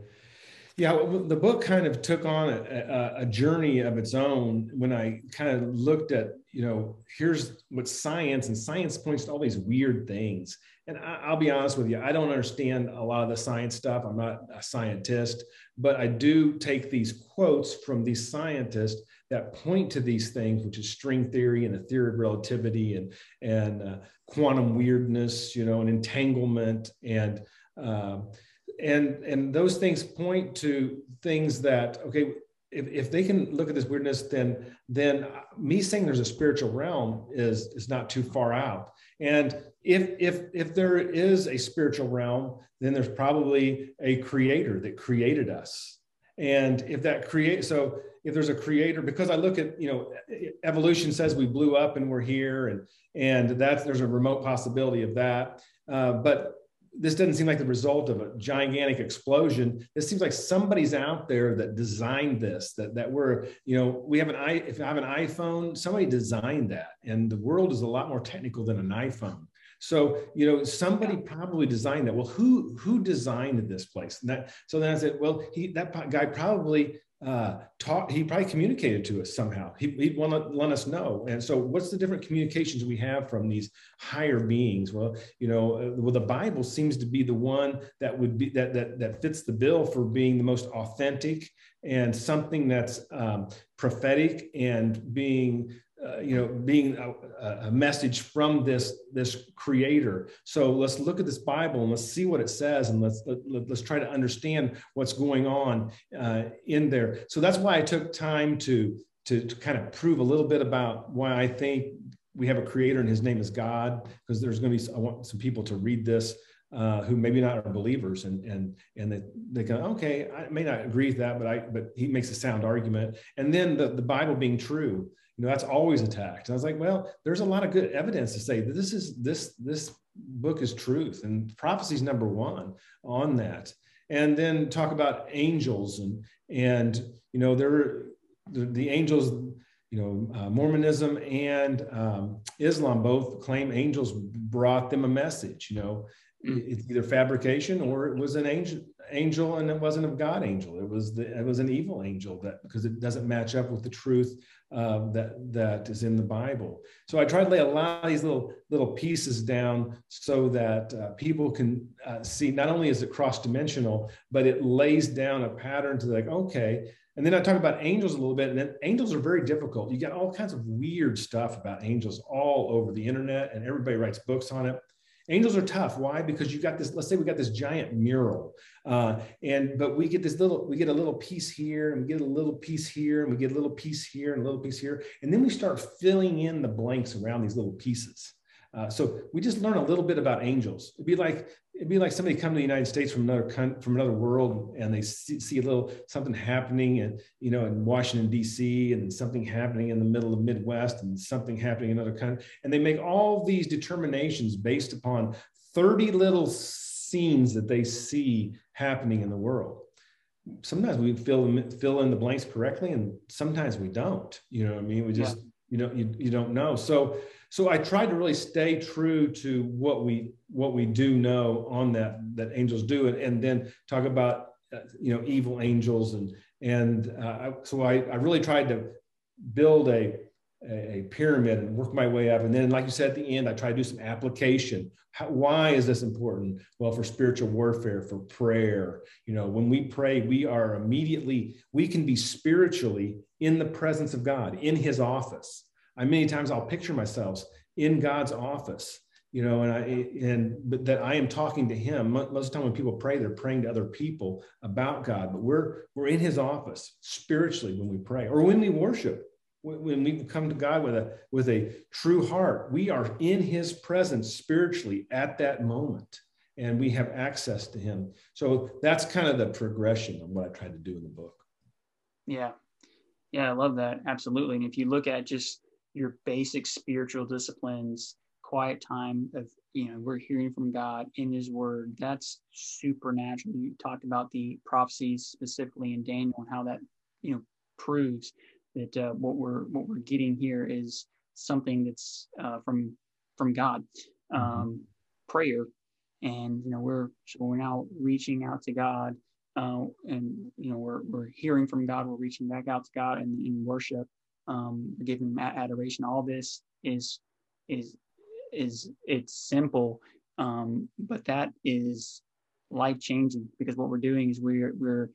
Yeah, the book kind of took on a, a, journey of its own when I kind of looked at, you know, here's what science and science points to all these weird things. And I, will be honest with you, I don't understand a lot of the science stuff. I'm not a scientist, but I do take these quotes from these scientists that point to these things, which is string theory and the theory of relativity and and uh, quantum weirdness, you know, and entanglement and uh, and and those things point to things that okay if, if they can look at this weirdness then then me saying there's a spiritual realm is is not too far out and if if if there is a spiritual realm then there's probably a creator that created us and if that create so if there's a creator because i look at you know evolution says we blew up and we're here and and that's there's a remote possibility of that uh, but this doesn't seem like the result of a gigantic explosion. This seems like somebody's out there that designed this. That that we're, you know, we have an i. If I have an iPhone, somebody designed that, and the world is a lot more technical than an iPhone. So you know, somebody probably designed that. Well, who who designed this place? And that so then I said, well, he that guy probably uh, taught, he probably communicated to us somehow. He, he'd want to let us know. And so, what's the different communications we have from these higher beings? Well, you know, uh, well, the Bible seems to be the one that would be that that that fits the bill for being the most authentic and something that's um, prophetic and being uh, you know being a, a, message from this this creator. So let's look at this bible and let's see what it says and let's let, us let us try to understand what's going on uh, in there. So that's why i took time to, to to kind of prove a little bit about why i think we have a creator and his name is god because there's going to be i want some people to read this uh, who maybe not are believers and and and they, they go okay i may not agree with that but i but he makes a sound argument. And then the, the bible being true you know that's always attacked. And i was like well there's a lot of good evidence to say that this is this this book is truth and prophecy is number one on that. And then talk about angels and and you know there the, the angels you know uh, mormonism and um, islam both claim angels brought them a message you know it's either fabrication or it was an angel angel and it wasn't a god angel it was the it was an evil angel that because it doesn't match up with the truth uh, that that is in the bible so i try to lay a lot of these little little pieces down so that uh, people can uh, see not only is it cross dimensional but it lays down a pattern to like okay and then I talk about angels a little bit, and then angels are very difficult. You get all kinds of weird stuff about angels all over the internet, and everybody writes books on it. Angels are tough. Why? Because you got this. Let's say we got this giant mural, uh, and but we get this little. We get a little piece here, and we get a little piece here, and we get a little piece here, and a little piece here, and then we start filling in the blanks around these little pieces. Uh, so we just learn a little bit about angels. It'd be like it'd be like somebody come to the United States from another from another world, and they see, see, a little something happening, and you know, in Washington D.C., and something happening in the middle of Midwest, and something happening in another country, and they make all these determinations based upon thirty little scenes that they see happening in the world. Sometimes we fill fill in the blanks correctly, and sometimes we don't. You know, what I mean, we just yeah. You know you, you don't know. So so I tried to really stay true to what we what we do know on that that angels do, and, and then talk about uh, you know evil angels and and uh, so I, I really tried to build a a pyramid and work my way up. And then, like you said at the end, I try to do some application. How, why is this important? Well, for spiritual warfare, for prayer. You know, when we pray, we are immediately, we can be spiritually in the presence of God, in his office. I many times I'll picture myself in God's office, you know, and I and but that I am talking to Him. Most of the time when people pray, they're praying to other people about God, but we're we're in His office spiritually when we pray or when we worship. When we come to God with a with a true heart, we are in His presence spiritually at that moment, and we have access to Him. So that's kind of the progression of what I tried to do in the book. Yeah, yeah, I love that absolutely. And if you look at just your basic spiritual disciplines, quiet time of, you know, we're hearing from God in his word. That's supernatural. You talked about the prophecies specifically in Daniel and how that, you know, proves that uh, what we're what we're getting here is something that's uh, from from God, mm-hmm. um, prayer, and you know we're so we're now reaching out to God, uh, and you know we're we're hearing from God, we're reaching back out to God and in worship, um, giving adoration. All this is is is it's simple, um, but that is life changing because what we're doing is we're we're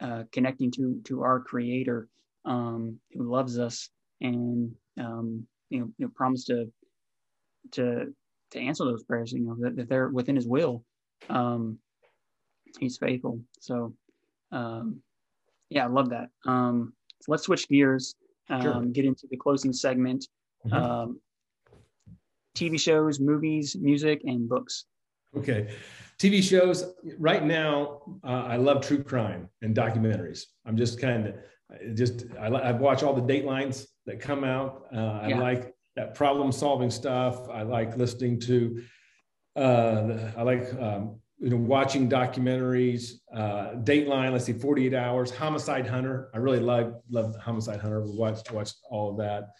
uh, connecting to to our Creator um, who loves us and um, you know, you know promise to to to answer those prayers. You know that, that they're within His will. Um, he's faithful. So um, yeah, I love that. Um, so let's switch gears. Um, sure. Get into the closing segment. Mm-hmm. Um, TV shows, movies, music, and books. Okay. TV shows right now, uh, I love true crime and documentaries. I'm just kind of just I, I watch all the datelines that come out. Uh, I yeah. like that problem solving stuff. I like listening to. Uh, I like um, you know watching documentaries. Uh, Dateline. Let's see, 48 Hours. Homicide Hunter. I really love love Homicide Hunter. We watched watched all of that.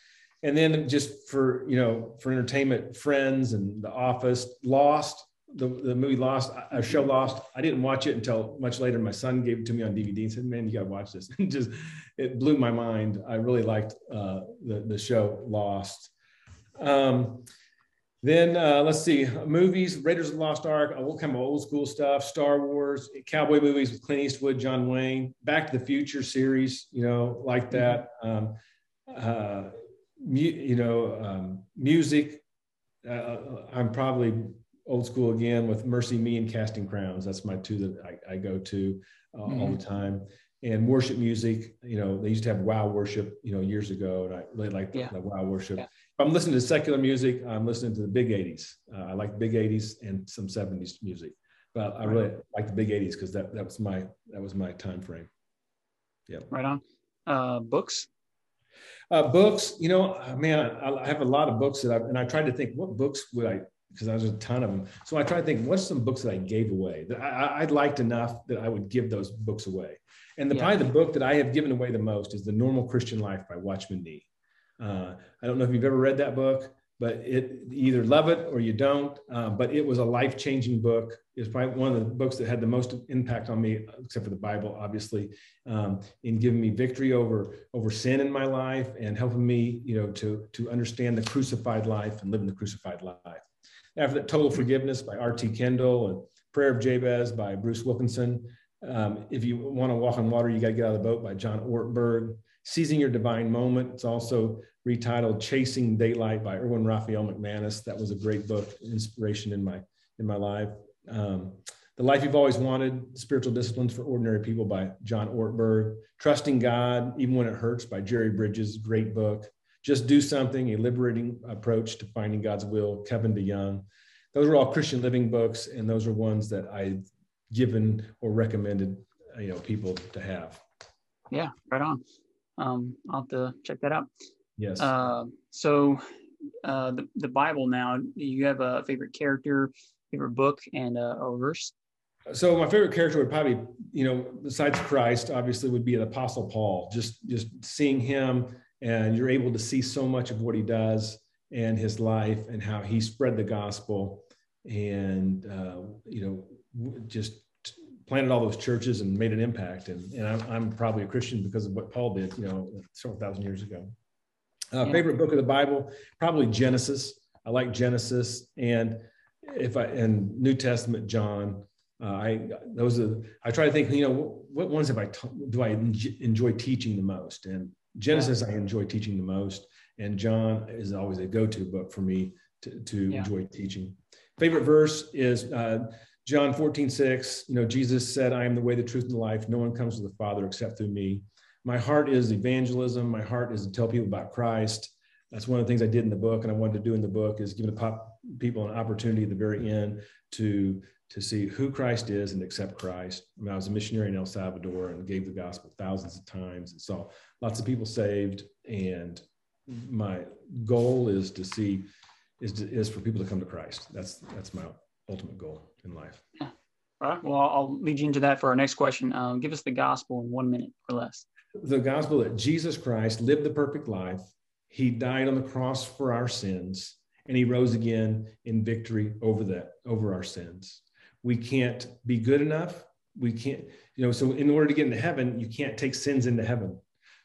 And then just for you know for entertainment, Friends and The Office, Lost the, the movie Lost, a show Lost. I didn't watch it until much later. My son gave it to me on DVD and said, "Man, you got to watch this." *laughs* And just it blew my mind. I really liked uh, the the show Lost. Um, then uh, let's see, movies: Raiders of the Lost Ark, what kind of old school stuff? Star Wars, cowboy movies with Clint Eastwood, John Wayne, Back to the Future series, you know, like that. Um, uh, mu- you know, um, music. Uh, I'm probably old school again with Mercy Me and Casting Crowns. That's my two that I, I go to uh, mm-hmm. all the time. And worship music, you know, they used to have wow worship, you know, years ago, and I really like the, yeah. the wow worship. Yeah. If I'm listening to secular music, I'm listening to the big 80s. Uh, I like big 80s and some 70s music, but I really like the big 80s because that, that was my that was my time frame. Yeah. Right on. Uh, books. Uh, books, you know, man, I, I have a lot of books that I've, and I tried to think what books would I because there's a ton of them. So I try to think, what's some books that I gave away that I, I liked enough that I would give those books away. And the, yeah. probably the book that I have given away the most is The Normal Christian Life by Watchman Nee. Uh, I don't know if you've ever read that book, but it either love it or you don't. Uh, but it was a life changing book. It's probably one of the books that had the most impact on me, except for the Bible, obviously, um, in giving me victory over over sin in my life and helping me, you know, to to understand the crucified life and living the crucified life. After that, Total Forgiveness by R.T. Kendall and Prayer of Jabez by Bruce Wilkinson. Um, if you want to walk on water, you got to get out of the boat by John Ortberg. Seizing Your Divine Moment. It's also retitled Chasing Daylight by Erwin Raphael McManus. That was a great book, inspiration in my in my life. Um, the Life You've Always Wanted, Spiritual Disciplines for Ordinary People by John Ortberg. Trusting God, Even When It Hurts by Jerry Bridges, great book. Just Do Something, a liberating approach to finding God's will, Kevin DeYoung. Those are all Christian living books, and those are ones that I've given or recommended you know people to have. Yeah, right on. Um, I'll have to check that out. Yes. Uh, so uh, the, the Bible now, you have a favorite character, favorite book, and uh, a verse? So my favorite character would probably, you know, besides Christ, obviously would be the Apostle Paul. Just just seeing him and you're able to see so much of what he does and his life and how he spread the gospel and uh, you know just planted all those churches and made an impact. And, and I'm, I'm, probably a christian because of what paul did you know several thousand years ago. Uh, yeah. favorite book of the bible probably genesis. I like genesis. And if i and new testament john uh, I those are I try to think you know what ones have I t- do I enjoy teaching the most? And Genesis, yeah. I enjoy teaching the most, and John is always a go-to book for me to, to yeah. enjoy teaching. Favorite verse is uh, John 14, 6. You know, Jesus said, I am the way, the truth, and the life. No one comes to the Father except through me. My heart is evangelism. My heart is to tell people about Christ. That's one of the things I did in the book, and I wanted to do in the book is give the pop, people an opportunity at the very end to to see who Christ is and accept Christ. I, mean, I was a missionary in El Salvador and gave the gospel thousands of times and saw lots of people saved. And my goal is to see is to, is for people to come to Christ. That's that's my ultimate goal in life. Yeah. All right. Well, I'll lead you into that for our next question. Um, give us the gospel in one minute or less. the gospel that Jesus Christ lived the perfect life. He died on the cross for our sins, and he rose again in victory over that, over our sins. We can't be good enough. We can't, you know, so in order to get into heaven, you can't take sins into heaven.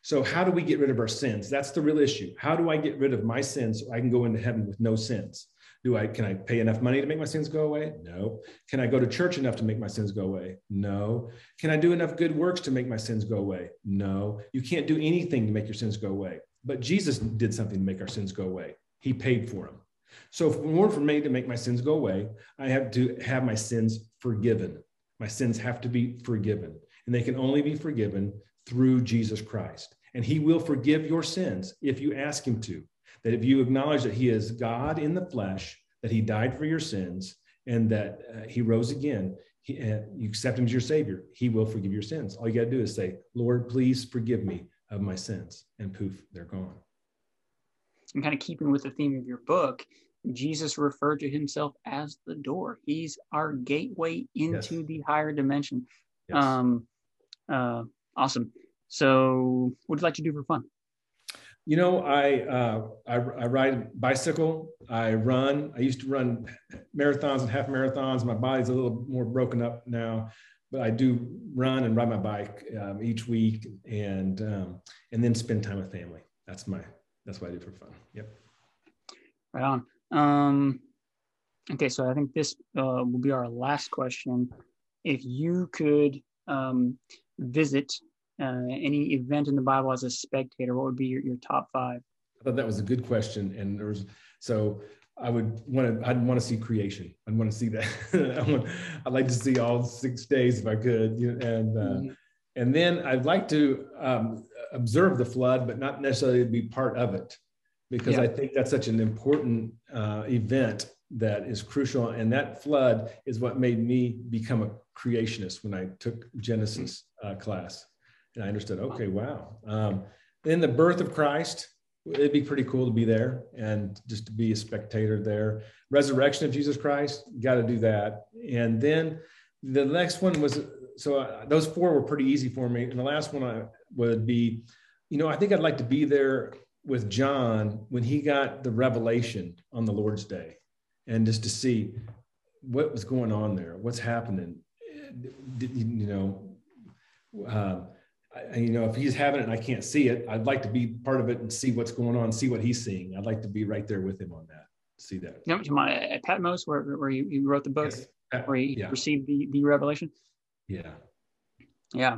So how do we get rid of our sins? That's the real issue. How do I get rid of my sins so I can go into heaven with no sins? Do I can I pay enough money to make my sins go away? No. Can I go to church enough to make my sins go away? No. Can I do enough good works to make my sins go away? No. You can't do anything to make your sins go away. But Jesus did something to make our sins go away. He paid for them. So in order for me to make my sins go away, I have to have my sins forgiven. My sins have to be forgiven. And they can only be forgiven through Jesus Christ. And he will forgive your sins if you ask him to that if you acknowledge that he is God in the flesh, that he died for your sins, and that uh, he rose again, he, uh, you accept him as your savior, he will forgive your sins. All you got to do is say, Lord, please forgive me of my sins. And poof, they're gone. And kind of keeping with the theme of your book, Jesus referred to himself as the door. He's our gateway into yes. the higher dimension. Yes. Um, uh, awesome. So, what would you like to do for fun? You know, I, uh, I, I ride bicycle. I run. I used to run marathons and half marathons. My body's a little more broken up now, but I do run and ride my bike um, each week, and um, and then spend time with family. That's my that's what I do for fun. Yep. Right on. Um, okay, so I think this uh, will be our last question. If you could um, visit uh, any event in the Bible as a spectator, what would be your, your top five? I thought that was a good question, and there was so I would want to. I'd want to see creation. I'd want to see that. *laughs* I want, I'd like to see all six days if I could, you know, and uh, mm-hmm. and then I'd like to um, observe the flood, but not necessarily be part of it, because yeah. I think that's such an important uh, event that is crucial. And that flood is what made me become a creationist when I took Genesis uh, class and I understood, okay, wow. Um, then the birth of Christ, it'd be pretty cool to be there and just to be a spectator there. Resurrection of Jesus Christ, got to do that. And then the next one was so uh, those four were pretty easy for me. And the last one I would be, you know, I think I'd like to be there with John when he got the revelation on the Lord's day and just to see what was going on there, what's happening. You know, uh, I, you know, if he's having it and I can't see it, I'd like to be part of it and see what's going on, see what he's seeing. I'd like to be right there with him on that, see that. You know, my, at Patmos, where, where you, you wrote the book, yes. where he yeah. received the, the revelation. Yeah. Yeah.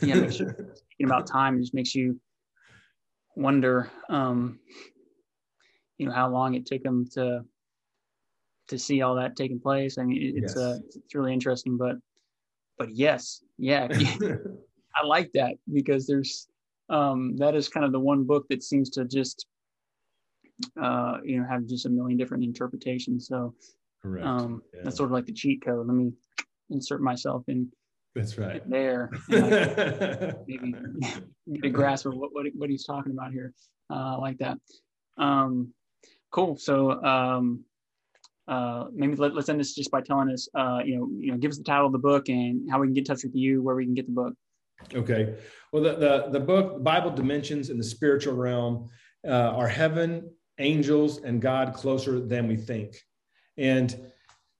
Yeah. Makes *laughs* you, thinking about time, just makes you wonder, um, you know, how long it took him to, to see all that taking place. I mean, it's, yes. uh, it's really interesting, but, but yes, yeah. *laughs* I like that because there's um, that is kind of the one book that seems to just uh, you know have just a million different interpretations. So Correct. Um, yeah. that's sort of like the cheat code. Let me insert myself in. That's right. There, *laughs* maybe get a grasp of what, what what he's talking about here. Uh, like that. Um, cool. So um, uh, maybe let, us end this just by telling us, uh, you know, you know, give us the title of the book and how we can get in touch with you, where we can get the book. Okay. Well, the, the, the book, Bible Dimensions in the Spiritual Realm, uh, are heaven, angels, and God closer than we think. And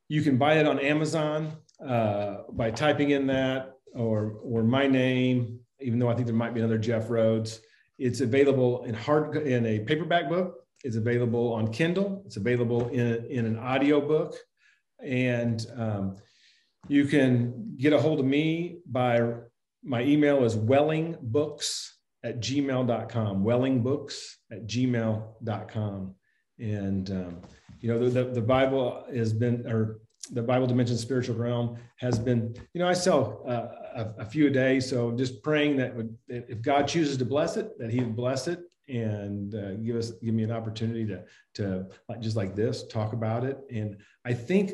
you can buy it on Amazon uh, by typing in that or, or my name, even though I think there might be another Jeff Rhodes. It's available in hard in a paperback book. It's available on Kindle. It's available in, in an audio book. And um, you can get a hold of me by my email is wellingbooks at gmail.com, wellingbooks at gmail.com. And, um, you know, the, the, the, Bible has been, or the Bible Dimension Spiritual Realm has been, you know, I sell uh, a, a, few a day. So just praying that would, if God chooses to bless it, that he would bless it and uh, give us, give me an opportunity to, to just like this, talk about it. And I think,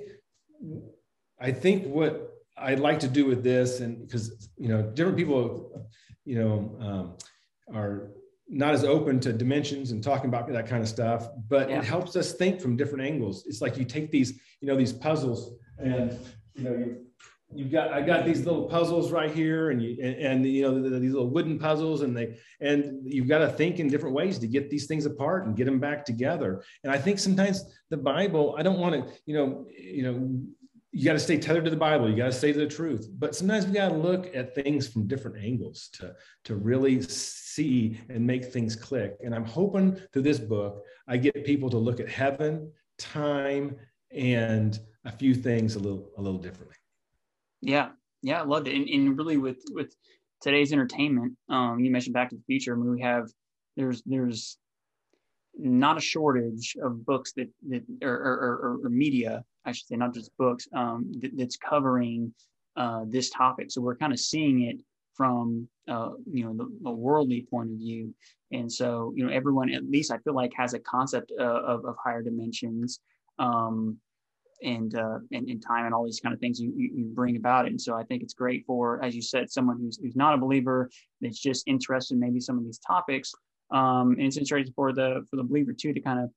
I think what I'd like to do with this, and because you know, different people, you know, um, are not as open to dimensions and talking about that kind of stuff, but yeah. it helps us think from different angles. It's like you take these, you know, these puzzles, and you know, you you've got I got these little puzzles right here, and you and, and you know these little wooden puzzles, and they and you've got to think in different ways to get these things apart and get them back together. And I think sometimes the Bible, I don't want to, you know, you know, you got to stay tethered to the Bible. You got to stay to the truth. But sometimes we got to look at things from different angles to, to really see and make things click. And I'm hoping through this book, I get people to look at heaven, time, and a few things a little a little differently. Yeah, yeah, I loved it. And, and really, with with today's entertainment, um, you mentioned Back to the Future. I mean, we have there's there's not a shortage of books that that or, or, or, or media I should say, not just books, um, th- that's covering uh, this topic. So we're kind of seeing it from uh, you know the, the, worldly point of view, and so you know everyone at least I feel like has a concept uh, of, of higher dimensions. Um, and, uh, and and time and all these kind of things you, you, bring about it. And so I think it's great for, as you said, someone who's, who's not a believer that's just interested in maybe some of these topics. Um, and it's interesting for the for the believer too to kind of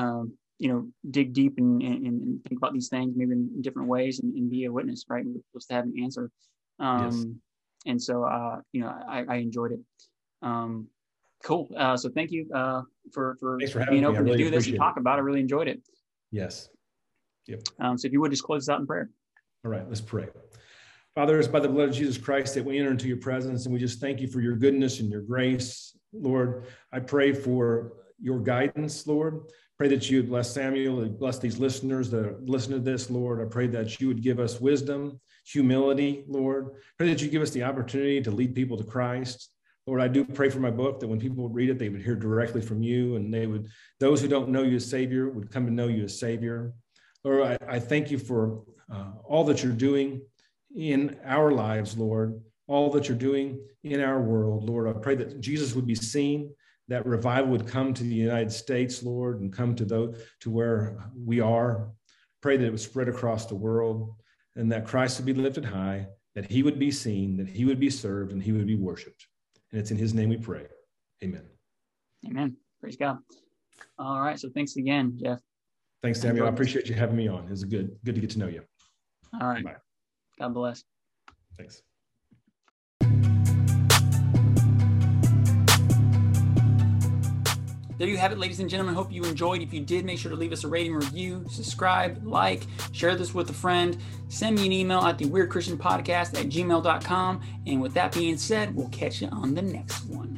um, you know dig deep and, and, and, think about these things maybe in different ways and, and be a witness right we're supposed to have an answer um, yes. and so uh, you know I, I enjoyed it um, cool uh, so thank you uh, for for, for being open really to do this and talk it. about it I really enjoyed it yes yep um, so if you would just close this out in prayer all right let's pray Father, it's by the blood of Jesus Christ that we enter into your presence, and we just thank you for your goodness and your grace. Lord, I pray for your guidance, Lord. Pray that you bless Samuel, bless these listeners that listen to this, Lord. I pray that you would give us wisdom, humility, Lord. Pray that you give us the opportunity to lead people to Christ. Lord, I do pray for my book that when people would read it, they would hear directly from you, and they would, those who don't know you as Savior would come to know you as Savior. Lord, I, I thank you for uh, all that you're doing in our lives, Lord, all that you're doing in our world, Lord. I pray that Jesus would be seen, that revival would come to the United States, Lord, and come to those to where we are. Pray that it would spread across the world and that Christ would be lifted high, that he would be seen, that he would be served, and he would be worshiped. And it's in his name we pray. Amen. Amen. Praise God. All right. So thanks again, Jeff. Thanks, Samuel. I appreciate you having me on. It was good, good to get to know you. All right. Bye. God bless. Thanks. There you have it, ladies and gentlemen. Hope you enjoyed. If you did, make sure to leave us a rating, review, subscribe, like, share this with a friend. Send me an email at the Weird Christian Podcast at gmail.com. And with that being said, we'll catch you on the next one.